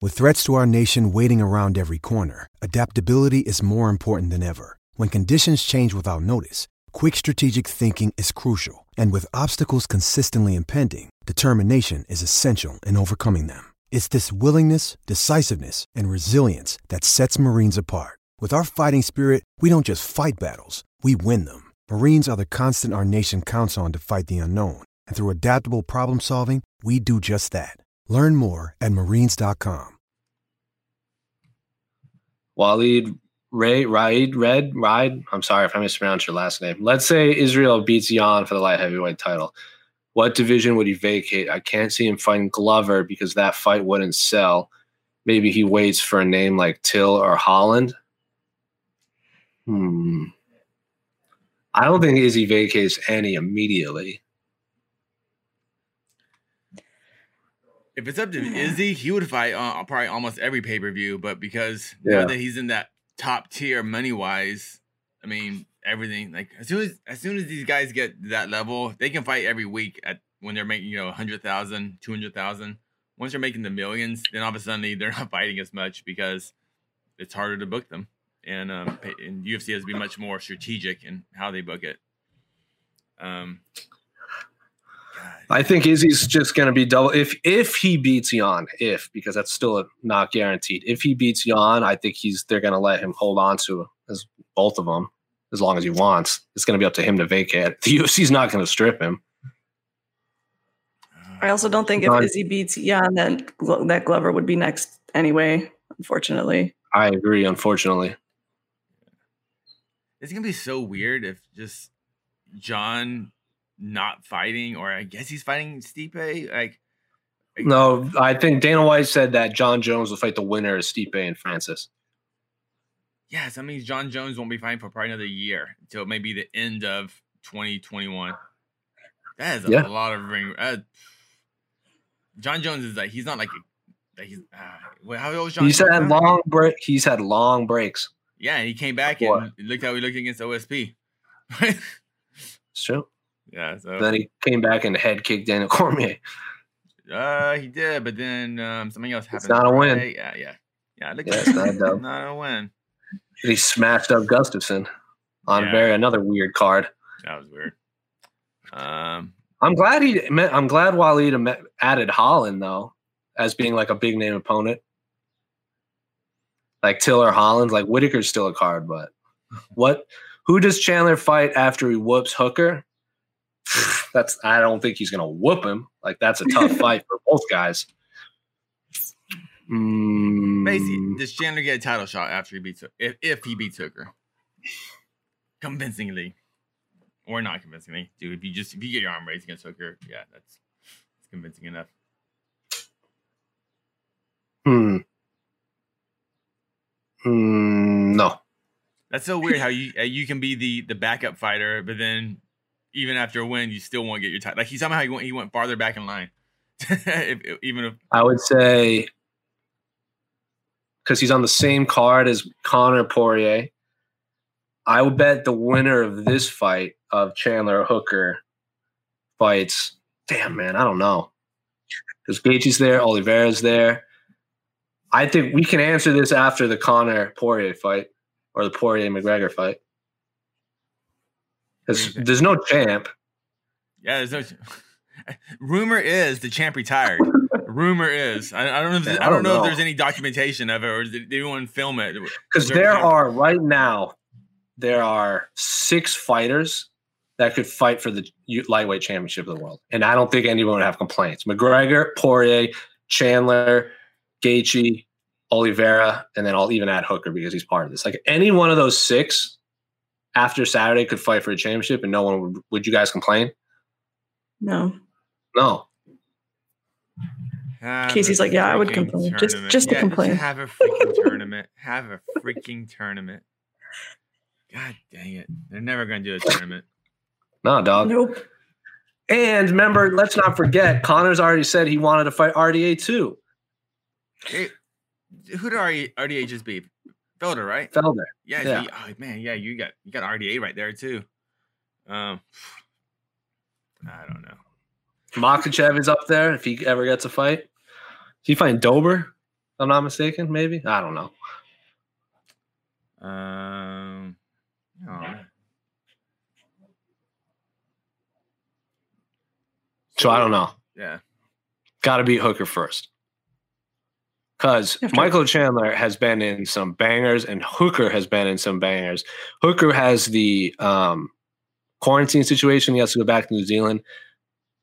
With threats to our nation waiting around every corner, adaptability is more important than ever. When conditions change without notice, quick strategic thinking is crucial. And with obstacles consistently impending, determination is essential in overcoming them. It's this willingness, decisiveness, and resilience that sets Marines apart. With our fighting spirit, we don't just fight battles, we win them. Marines are the constant our nation counts on to fight the unknown. And through adaptable problem solving, we do just that. Learn more at marines.com. Waleed Ray Raid Red Ride. I'm sorry if I mispronounced your last name. Let's say Israel beats Yan for the light heavyweight title. What division would he vacate? I can't see him fighting Glover because that fight wouldn't sell. Maybe he waits for a name like Till or Holland. Hmm. I don't think Izzy vacates any immediately. If it's up to Izzy, he would fight uh, probably almost every pay per view. But because Yeah. now that he's in that top tier money wise, I mean everything. Like as soon as as soon as these guys get to that level, they can fight every week at when they're making you know 100,000, 200,000. Once they're making the millions, then all of a sudden [laughs] they're not fighting as much because it's harder to book them. And um, and UFC has to be much more strategic in how they book it. Um, God. I think Izzy's just going to be double. If if he beats Jan, if because that's still not guaranteed. If he beats Jan, I think he's they're going to let him hold on to as both of them as long as he wants. It's going to be up to him to vacate. The UFC's not going to strip him. I also don't think if Done. Izzy beats Jan, then that Glover would be next anyway. Unfortunately, I agree. Unfortunately, It's gonna be so weird if just John not fighting, or I guess he's fighting Stipe. Like, no. I think Dana White said that John Jones will fight the winner of Stipe and Francis. Yes, that means John Jones won't be fighting for probably another year until maybe the end of 2021. That is a Yeah. lot of ring. Uh, John Jones is like he's not like a, he's uh, how old John? He's Jones had now? long break. He's had long breaks. Yeah, and he came back Before. and looked how he looked against OSP. It's true. [laughs] yeah, so Then he came back and head kicked Daniel [laughs] Cormier. uh, he did, but then um, something else happened. not a win. right? Yeah, yeah, yeah. Look Yeah, it's not a [laughs] not a win. He smashed up Gustafsson on Yeah. very another weird card. That was weird. Um, I'm glad he. I'm glad Waleed added Holland though as being like a big name opponent. Like Tiller Holland, like Whitaker's still a card, but what? Who does Chandler fight after he whoops Hooker? [sighs] That's I don't think he's gonna whoop him. Like that's a tough [laughs] fight for both guys. Mm, basically, does Chandler get a title shot after he beats if if he beats Hooker [laughs] convincingly, or not convincingly? Dude, if you just if you get your arm raised against Hooker, yeah, that's, that's convincing enough. hmm. Hmm, no. That's so weird how you uh, you can be the the backup fighter, but then even after a win, you still won't get your title. Like he somehow he went he went farther back in line. [laughs] if- even if I would say because he's on the same card as Conor Poirier. I would bet the winner of this fight of Chandler Hooker fights. Damn man, I don't know. Because Gaethje's there, Oliveira's there. I think we can answer this after the Conor Poirier fight or the Poirier McGregor fight. Because there's no champ. yeah, there's no. [laughs] Rumor is the champ retired. [laughs] Rumor is I, I don't know. If, I, I don't don't know, if there's any documentation of it or did anyone film it. Because there- there are right now, there are six fighters that could fight for the lightweight championship of the world, and I don't think anyone would have complaints. McGregor, Poirier, Chandler, Gaethje, Oliveira, and then I'll even add Hooker because he's part of this. Like any one of those six after Saturday could fight for a championship, and no one would. Would you guys complain? No. No. Have Casey's like, "Yeah, I would complain. Just- tournament." just to Yeah, complain. Have a freaking [laughs] tournament. Have a freaking tournament. God dang it! They're never going to do a tournament. No, dog. Nope. And remember, let's not forget, Conor's already said he wanted to fight RDA too. Hey, who did RDA, RDA just beat? Felder, right? Felder. Yeah, Yeah. so you- oh, man, yeah, you got you got RDA right there too. Um, I don't know. Makhachev is up there if he ever gets a fight. Is he fighting Dober? If I'm not mistaken, maybe. I don't know. Um, oh, So I don't know. yeah, Got to beat Hooker first. Because Have to- Michael Chandler has been in some bangers and Hooker has been in some bangers. Hooker has the um, quarantine situation. He has to go back to New Zealand.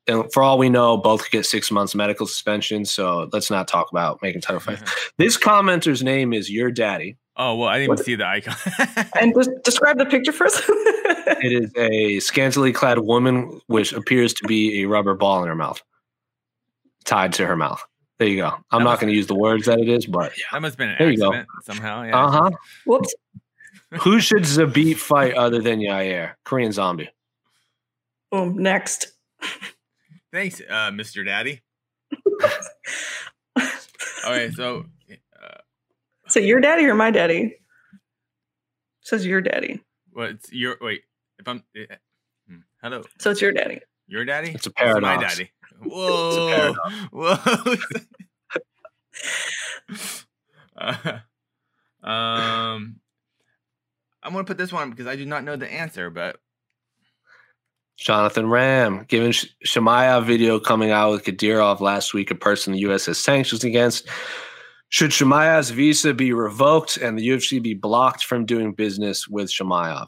And for all we know, both could get six months medical suspension. So let's not talk about making title fights. [laughs] This commenter's name is Your Daddy. Oh well, I didn't What- see the icon. [laughs] And des- describe the picture first. [laughs] It is a scantily clad woman, which appears to be a rubber ball in her mouth, tied to her mouth. There you go. I'm That not going to use the words that it is, but yeah. that must have been an There you go. somehow. Yeah. Uh huh. Whoops. Who should Zabit fight other than Yair? Korean Zombie. Boom. Next. Thanks, uh, Mr. Daddy. [laughs] Okay, so uh, So your daddy or my daddy? says your daddy. what's your wait? If I'm hmm, hello, So it's your daddy. your daddy. It's a Or My daddy. [laughs] Whoa, whoa. [laughs] Uh, um, I'm gonna put this one because I do not know the answer, but Jonathan Ram giving Sh- Chimaev video coming out with Kadyrov last week, a person the U.S. has sanctions against. Should Chimaev's visa be revoked and the UFC be blocked from doing business with Chimaev?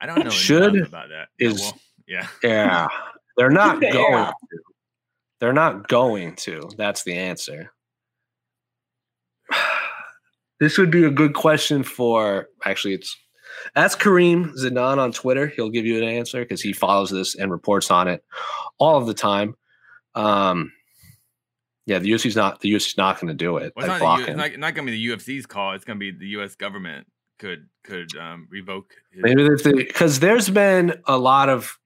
I don't know Should about that. Yeah, is- well, yeah. Yeah, they're not [laughs] Yeah. going to. They're not going to. That's the answer. [sighs] this would be a good question for actually it's ask Kareem Zidan on Twitter. He'll give you an answer because he follows this and reports on it all of the time. Um, yeah, the UFC's not the UFC's not going to do it. Well, it's not, U- it's not, not going to be the UFC's call. It's going to be the U.S. government could could um, revoke. His, Maybe because there's been a lot of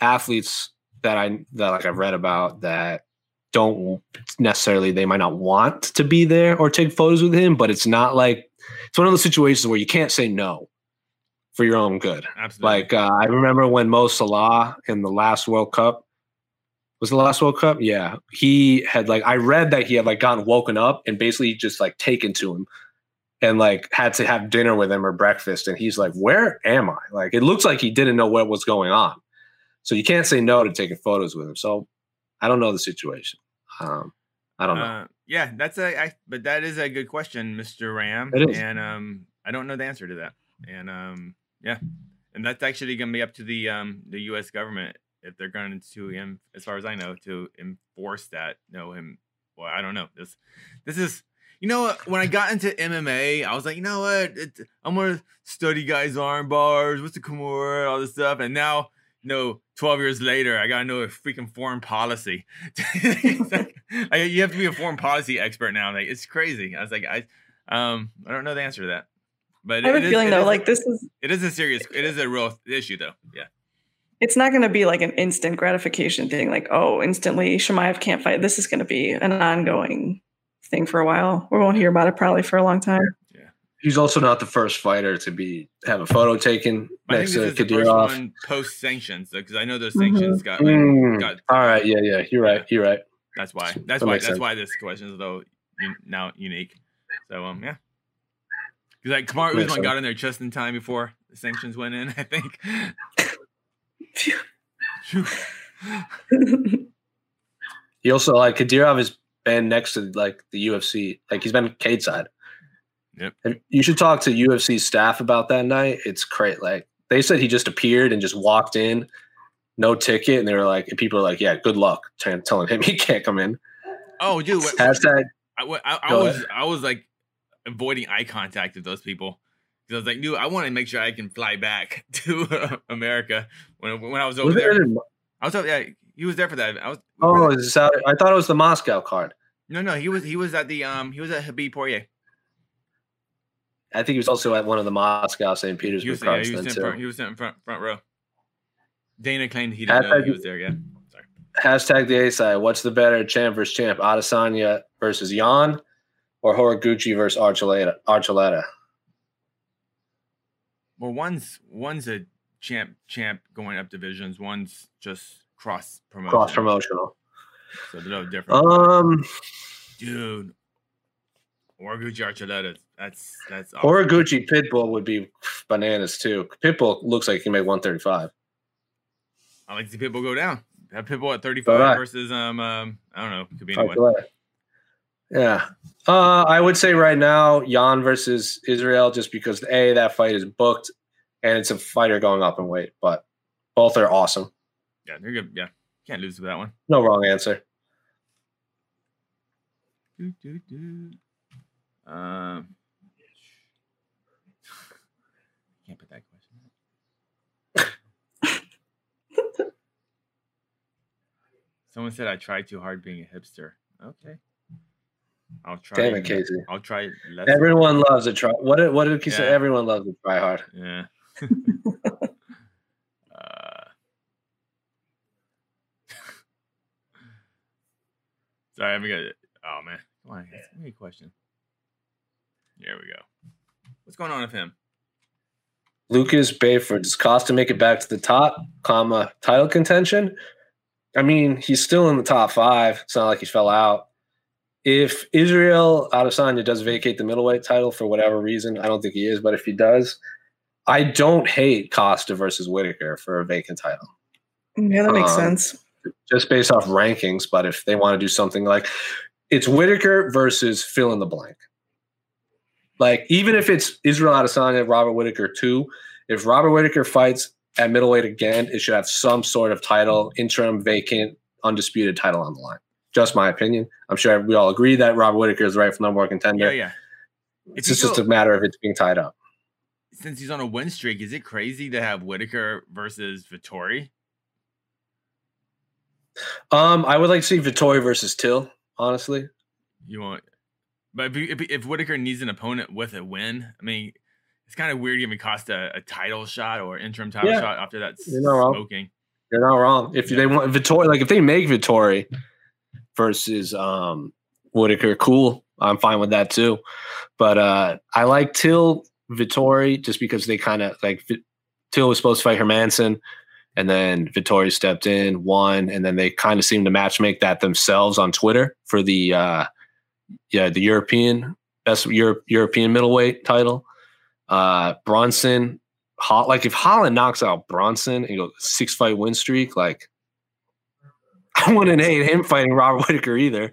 athletes that I that like I've read about that don't necessarily they might not want to be there or take photos with him, but it's not like it's one of those situations where you can't say no for your own good. absolutely. Like uh, I remember when Mo Salah in the last World Cup was the last World Cup. Yeah, he had like I read that he had like gotten woken up and basically just like taken to him and like had to have dinner with him or breakfast. And he's like, "Where am I?" Like it looks like he didn't know what was going on. So you can't say no to taking photos with him. So I don't know the situation. Um, I don't know. Uh, yeah, that's a. I, but that is a good question, Mr. Ram. It is. and um, I don't know the answer to that. And um, yeah, and that's actually going to be up to the um the U.S. government if they're going to as far as I know, to enforce that. No, him. Well, I don't know. This, this is. You know what? When I got into MMA, I was like, you know what? I'm gonna study guys' arm bars, what's the Kimura, all this stuff, and now no 12 years later i gotta know a freaking foreign policy like, [laughs] I- you have to be a foreign policy expert now like it's crazy i was like i um i don't know the answer to that but I have it a is- feeling it though, is- like this is it is a serious it is a real issue though. Yeah. It's not going to be like an instant gratification thing like oh instantly Chimaev can't fight. This is going to be an ongoing thing for a while. We won't hear about it probably for a long time. Yeah, He's also not the first fighter to be have a photo taken i next think to this is Kadyrov. post sanctions because i know those Mhm. sanctions got like, Mm, got all right, yeah, yeah, you're right, you're right. that's why. That's That why that's sense. why this question is though now unique. So um yeah because like Kamaru Usman sense. got in there just in time before the sanctions went in i think. He also like Kadyrov has been next to like the UFC, like he's been cage side. Yep. And you should talk to UFC staff about that night. It's great. Like they said, he just appeared and just walked in, no ticket, and they were like, and people are like, "Yeah, good luck," trying telling him [laughs] he can't come in. oh dude what, Hashtag I, I, I was ahead. I was like avoiding eye contact with those people because I was like, dude, I want to make sure I can fly back [laughs] to America when when I was over was there. in- I was over, yeah, he was there for that. I was oh, is out- I thought it was the Moscow card. no no he was he was at the um he was at Khabib Poirier. I think he was also at one of the Moscow St. He Petersburg was yeah, cards he was then in too. front he was in front front row. Dana claimed he didn't know he was there. Yeah, sorry. Hashtag the A side. What's the better champ versus champ? Adesanya versus Jan or Horiguchi versus Archuleta? Archuleta. Well, one's one's a champ champ going up divisions. One's just cross promotion. Cross promotional. So they're no different. Um, dude. Horiguchi Archuleta. That's that's awesome. Horiguchi Pitbull would be bananas too. Pitbull looks like he made 135. I like to see Pitbull go down. Have Pitbull at 35 versus um um I don't know, could be anyone. Archuleta. Yeah. Uh, I would say right now, Jan versus Israel, just because A, that fight is booked and it's a fighter going up in weight, but both are awesome. Yeah, they're good. Yeah, can't lose with that one. No wrong answer. Do, do, do. Um, can't put that question. [laughs] Someone said I tried too hard being a hipster. Okay, I'll try. Damn it, Casey. I'll try less. Everyone loves a try. What did, what did he say? Everyone loves a try hard. Yeah. [laughs] uh, [laughs] sorry, I'm gonna. Oh man, come on, me a question. There we go. What's going on with him? Lucas Bayford, does Costa make it back to the top, comma, title contention? I mean, he's still in the top five. It's not like he fell out. If Israel Adesanya does vacate the middleweight title for whatever reason, I don't think he is, but if he does, I don't hate Costa versus Whitaker for a vacant title, Yeah, that makes Um, sense. just based off rankings. But if they want to do something like it's Whitaker versus fill in the blank. Like, even if it's Israel Adesanya, Robert Whitaker too, if Robert Whitaker fights at middleweight again, it should have some sort of title, interim, vacant, undisputed title on the line. Just my opinion. I'm sure we all agree that Rob Whitaker is the rightful number one contender. Yeah, yeah. It's just, just a matter of it being tied up. Since he's on a win streak, is it crazy to have Whitaker versus Vettori? Um, I would like to see Vettori versus Till. Honestly, you want, but if, if, if Whitaker needs an opponent with a win, I mean, it's kind of weird giving Costa a title shot or interim title yeah. shot after that You're not smoking. Wrong. You're not wrong. If yeah. they want Vettori, like if they make Vettori versus um Whitaker, cool. I'm fine with that too. But uh I like Till Vettori just because they kind of like Till was supposed to fight Hermansson and then Vettori stepped in, won, and then they kind of seemed to match make that themselves on Twitter for the uh yeah, the European best Europe, European middleweight title. Uh Brunson, hot like if Holland knocks out Brunson and goes six fight win streak, like [laughs] I wouldn't hate him fighting Robert Whitaker either.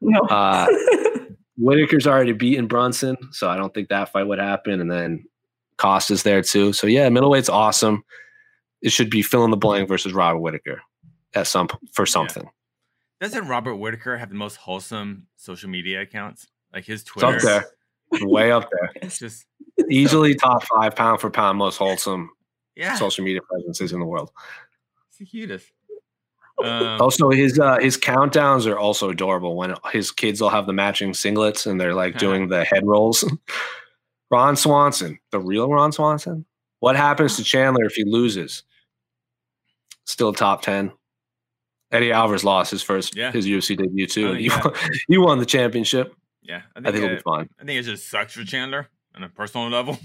No. Uh [laughs] Whitaker's already beaten Brunson, so I don't think that fight would happen. And then Costa's there too. So yeah, middleweight's awesome it should be fill in the blank versus Robert Whitaker at some for something. Yeah. Doesn't Robert Whitaker have the most wholesome social media accounts? Like his Twitter, it's up there, way up there. [laughs] It's just easily top five pound for pound most wholesome yeah. social media presences in the world. It's the cutest. Um, also, his uh, his countdowns are also adorable. When his kids will have the matching singlets and they're like doing the head rolls. Ron Swanson, the real Ron Swanson. What happens to Chandler if he loses? Still top ten. Eddie Alvarez lost his first yeah. his UFC debut too. Oh, he, yeah. won, he won the championship. Yeah, I think, I think it, it'll be fine. I think it just sucks for Chandler on a personal level.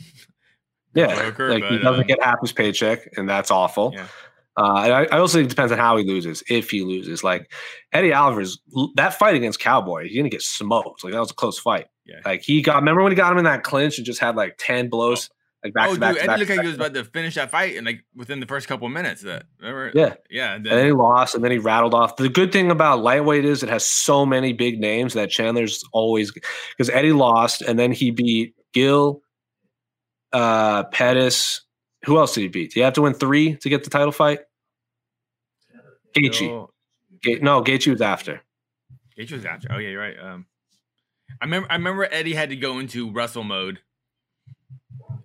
[laughs] yeah, Joker, like but, he doesn't uh, get half his paycheck, and that's awful. Yeah. Uh, I, I, also think it depends on how he loses. If he loses, like Eddie Alvarez, that fight against Cowboy, he's gonna get smoked. Like that was a close fight. Yeah. Like he got. Remember when he got him in that clinch and just had like ten blows. Oh like back oh, to back. Dude, to Eddie looked like he was about to finish that fight, and like within the first couple of minutes, that remember? Yeah, yeah. And then, and then he lost, and then he rattled off. The good thing about lightweight is it has so many big names that Chandler's always because Eddie lost, and then he beat Gil, uh, Pettis. Who else did he beat? Do you have to win three to get the title fight? Gaethje. Ga- no, Gaethje was after. Gaethje was after. Oh yeah, you're right. Um, I remember. I remember Eddie had to go into wrestle mode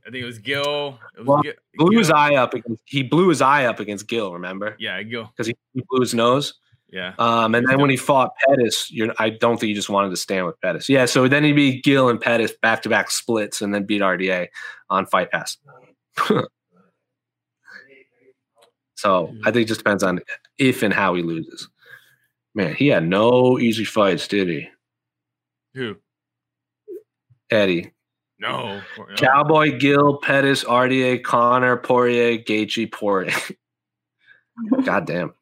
I think it was Gil. It was well, Gil, blew Gil. his eye up. Against, he blew his eye up against Gil. Remember? Yeah, Gil. Because he, he, blew his nose. Yeah. Um, and then when he fought Pettis, you're, I don't think he just wanted to stand with Pettis. Yeah. So then he beat Gil and Pettis back to back splits, and then beat RDA on Fight Pass. [laughs] so I think it just depends on if and how he loses. Man, he had no easy fights, did he? Who? Eddie. No. no. Cowboy, Gil, Pettis, RDA, Conor, Poirier, Gaethje, Poirier. [laughs] God damn.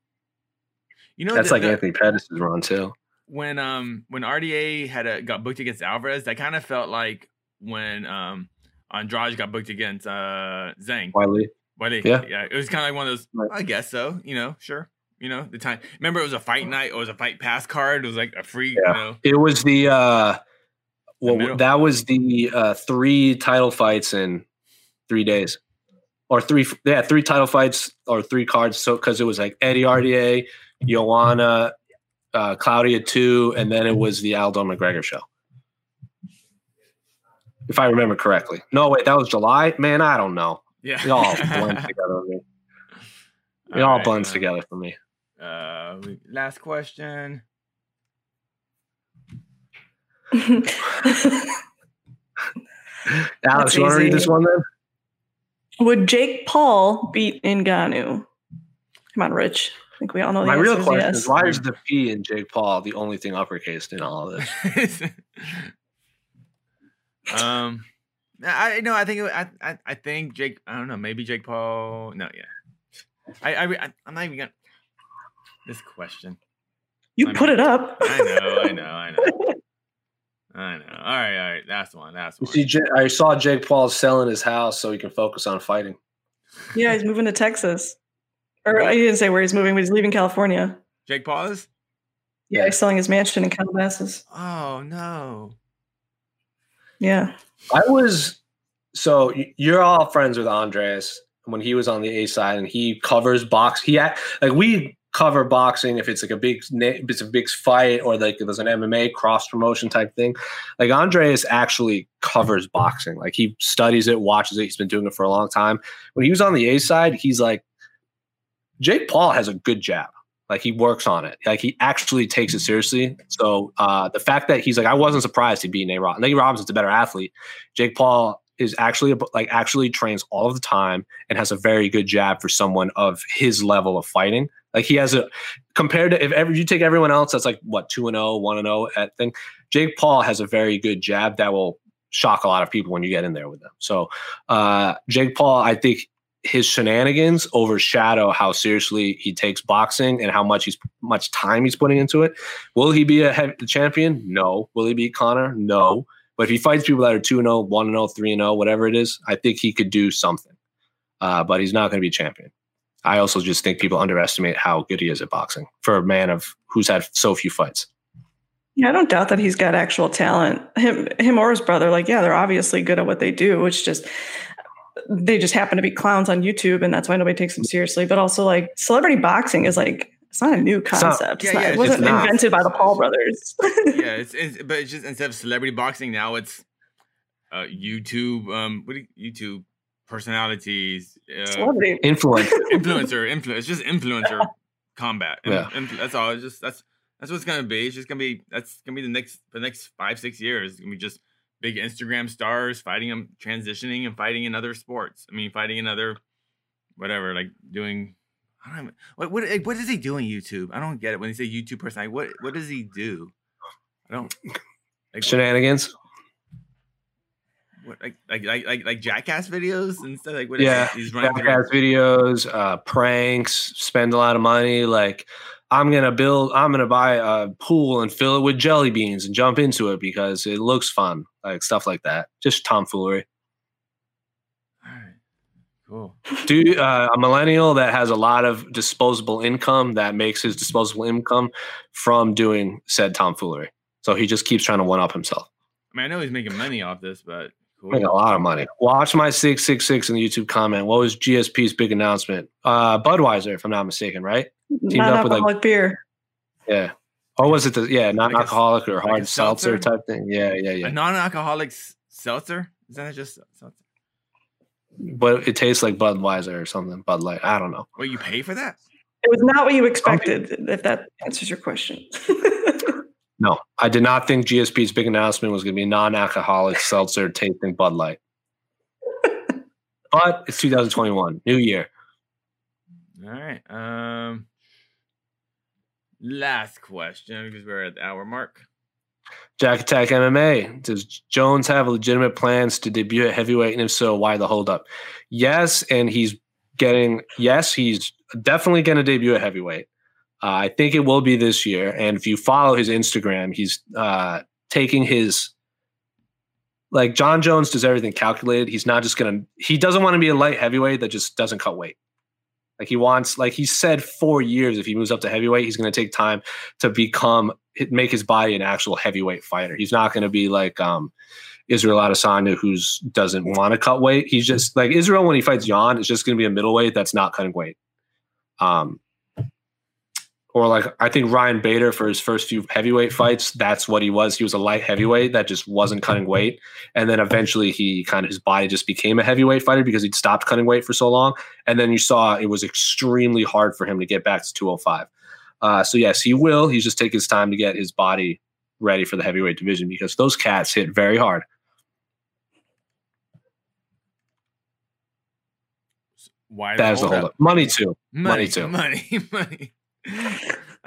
You know that's the, like the, Anthony Pettis' run too. When um when RDA had a got booked against Alvarez, that kind of felt like when um Andrade got booked against uh Zhang. Weili. Weili. Yeah. Yeah. It was kind of like one of those. Right. I guess so. You know, sure. You know, the time. Remember, it was a fight night. It was a fight pass card. It was like a free. Yeah. You know. It was the. uh well, that was the uh, three title fights in three days, or three. Yeah, three title fights or three cards. So because it was like Eddie RDA, Joanna, uh, Claudia two, and then it was the Aldo McGregor show. If I remember correctly. No, wait, that was July. Man, I don't know. Yeah, it all [laughs] blends together for me. It all, all right, blends uh, together for me. Uh, last question. [laughs] Alex, you want to read this one then? Would Jake Paul beat Ngannou? Come on, Rich. I think we all know the My real question yes. is why is the P in Jake Paul the only thing uppercase in all of this? [laughs] um, I know. I think it, I, I I think Jake. I don't know. Maybe Jake Paul. No, yeah. I I I'm not even gonna. This question. You I put it up. I know. I know. I know. [laughs] I know. All right, all right. That's one. That's one. You see, I saw Jake Paul selling his house so he can focus on fighting. Yeah, he's moving to Texas. Or he didn't say where he's moving, but he's leaving California. Jake Paul is? Yeah, he's selling his mansion in Calabasas. Oh no. Yeah. I was so you're all friends with Andres when he was on the A side and he covers box. He had like we cover boxing if it's like a big if it's a big fight or like there's an MMA cross promotion type thing. Like Andreas actually covers boxing. Like he studies it, watches it. He's been doing it for a long time. When he was on the A side, he's like Jake Paul has a good jab. Like he works on it. Like he actually takes it seriously. So uh, the fact that he's like, I wasn't surprised he beat Nate Robinson. Nate Robinson's a better athlete. Jake Paul is actually like actually trains all the time and has a very good jab for someone of his level of fighting. Like he has a compared to if ever you take everyone else that's like what 2 and 0, 1 and 0 at thing, Jake Paul has a very good jab that will shock a lot of people when you get in there with them. So uh Jake Paul, I think his shenanigans overshadow how seriously he takes boxing and how much he's much time he's putting into it. Will he be a champion? No. Will he beat Conor? No. But if he fights people that are 2 0, 1 0, 3 0, whatever it is, I think he could do something. Uh, but he's not going to be champion. I also just think people underestimate how good he is at boxing for a man of who's had so few fights. Yeah, I don't doubt that he's got actual talent. Him, him or his brother, like, yeah, they're obviously good at what they do. It's just they just happen to be clowns on YouTube, and that's why nobody takes them seriously. But also, like, celebrity boxing is like it's not a new concept. It's not, yeah, yeah, it wasn't invented by the Paul brothers. [laughs] yeah, it's, it's, but it's just instead of celebrity boxing now, it's uh, YouTube. Um, what you, YouTube personalities, uh, celebrity influencer, [laughs] influencer, influence. It's just influencer [laughs] combat. Yeah, influ- that's all. It's just that's that's what it's gonna be. It's just gonna be that's gonna be the next the next five six years. It's gonna be just big Instagram stars fighting them, transitioning and fighting in other sports. I mean, fighting in other whatever, like doing. I don't what what what does he doing YouTube? I don't get it when they say YouTube person. what what does he do? I don't like shenanigans. What like like like like, like jackass videos and stuff like what yeah he's running jackass videos uh pranks spend a lot of money like i'm gonna build i'm gonna buy a pool and fill it with jelly beans and jump into it because it looks fun like stuff like that just tomfoolery All right, Cool. Do uh, a millennial that has a lot of disposable income that makes his disposable income from doing said tomfoolery. So he just keeps trying to one up himself. I mean, I know he's making money off this, but Cool. Make a lot of money. Watch my six six six in the YouTube comment. What was GSP's big announcement? Uh, Budweiser, if I'm not mistaken, right? Teamed up with like beer. Yeah. Or was it the yeah non-alcoholic or hard like seltzer? seltzer? type thing? Yeah, yeah, yeah. A non-alcoholic seltzer? Is that just seltzer? But it tastes like Budweiser or something. Bud Light. I don't know. Well, you pay for that? It was not what you expected. Okay. If that answers your question. [laughs] No, I did not think GSP's big announcement was going to be non-alcoholic seltzer tasting Bud Light. [laughs] but it's 2021, new year. All right. Um, last question because we're at the hour mark. Jack Attack MMA. Does Jones have legitimate plans to debut at heavyweight? And if so, why the holdup? Yes, and he's getting yes, he's definitely going to debut at heavyweight. Uh, I think it will be this year. And if you follow his Instagram, he's uh, taking his like Jon Jones does everything calculated. He's not just gonna. He doesn't want to be a light heavyweight that just doesn't cut weight. Like he wants, like he said, four years. If he moves up to heavyweight, he's going to take time to become, make his body an actual heavyweight fighter. He's not going to be like um, Israel Adesanya, who's doesn't want to cut weight. He's just like Israel when he fights Jan. It's just going to be a middleweight that's not cutting weight. Um, or like I think Ryan Bader for his first few heavyweight fights, that's what he was. He was a light heavyweight that just wasn't cutting weight, and then eventually he kind of his body just became a heavyweight fighter because he'd stopped cutting weight for so long. And then you saw it was extremely hard for him to get back to 205. Uh, so yes, he will. He's just taking his time to get his body ready for the heavyweight division because those cats hit very hard. Why that is the hold up. Money too. Money, money too. Money, [laughs] money. [laughs]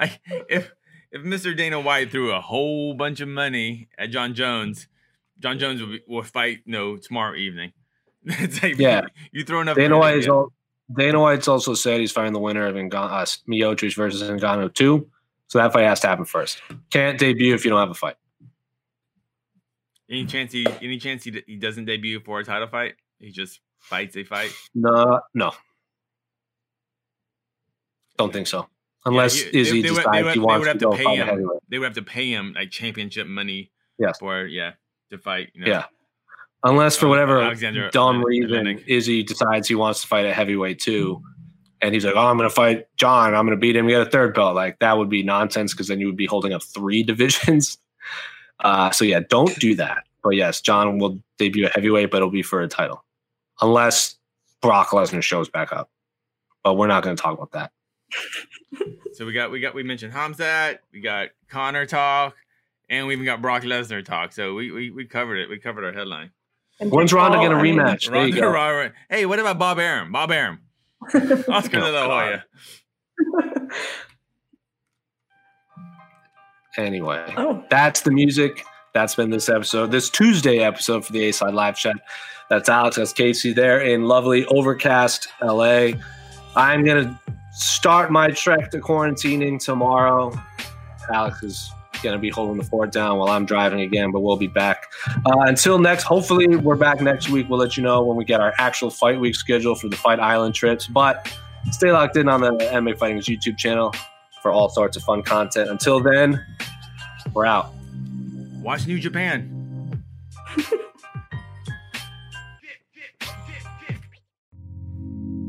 if if Mr. Dana White threw a whole bunch of money at Jon Jones, Jon Jones will, will fight no tomorrow evening. [laughs] like, yeah, [laughs] you, you throw enough. Dana White is all, Dana White's also said he's fighting the winner of Ngan- uh, Miocic versus Ngannou too. So that fight has to happen first. Can't debut if you don't have a fight. Any chance he any chance he, he doesn't debut for a title fight? He just fights a fight? No, no. Don't think so. Unless yeah, he, Izzy they, they decides would, he wants to, to pay him. They would have to pay him like championship money. Yes. For yeah to fight. You know? Yeah. Unless for whatever Alexander, dumb reason Izzy decides he wants to fight at heavyweight too, and he's like, "Oh, I'm going to fight Jon. I'm going to beat him. Get a third belt." Like that would be nonsense because then you would be holding up three [laughs] divisions. Uh, so yeah, don't do that. But yes, Jon will debut at heavyweight, but it'll be for a title, unless Brock Lesnar shows back up. But we're not going to talk about that. So we got we got we mentioned Hamzat, we got Conor talk, and we even got Brock Lesnar talk. So we we, we covered it. We covered our headline. And When's Ronda Paul, going to I mean, rematch? There you Ronda go. Rousey- Hey, what about Bob Arum? Bob Arum. [laughs] Oscar de la Oh, Hoya. [laughs] Anyway, Oh, that's the music. That's been this episode, this Tuesday episode for the A Side Live Chat. That's Alex, that's Casey there in lovely Overcast, LA. I'm going to start my trek to quarantining tomorrow. Alex is going to be holding the fort down while I'm driving again, but we'll be back. Uh, until next, hopefully, we're back next week. We'll let you know when we get our actual fight week schedule for the Fight Island trips. But stay locked in on the MMA Fighting's YouTube channel for all sorts of fun content. Until then, we're out. Watch New Japan. [laughs]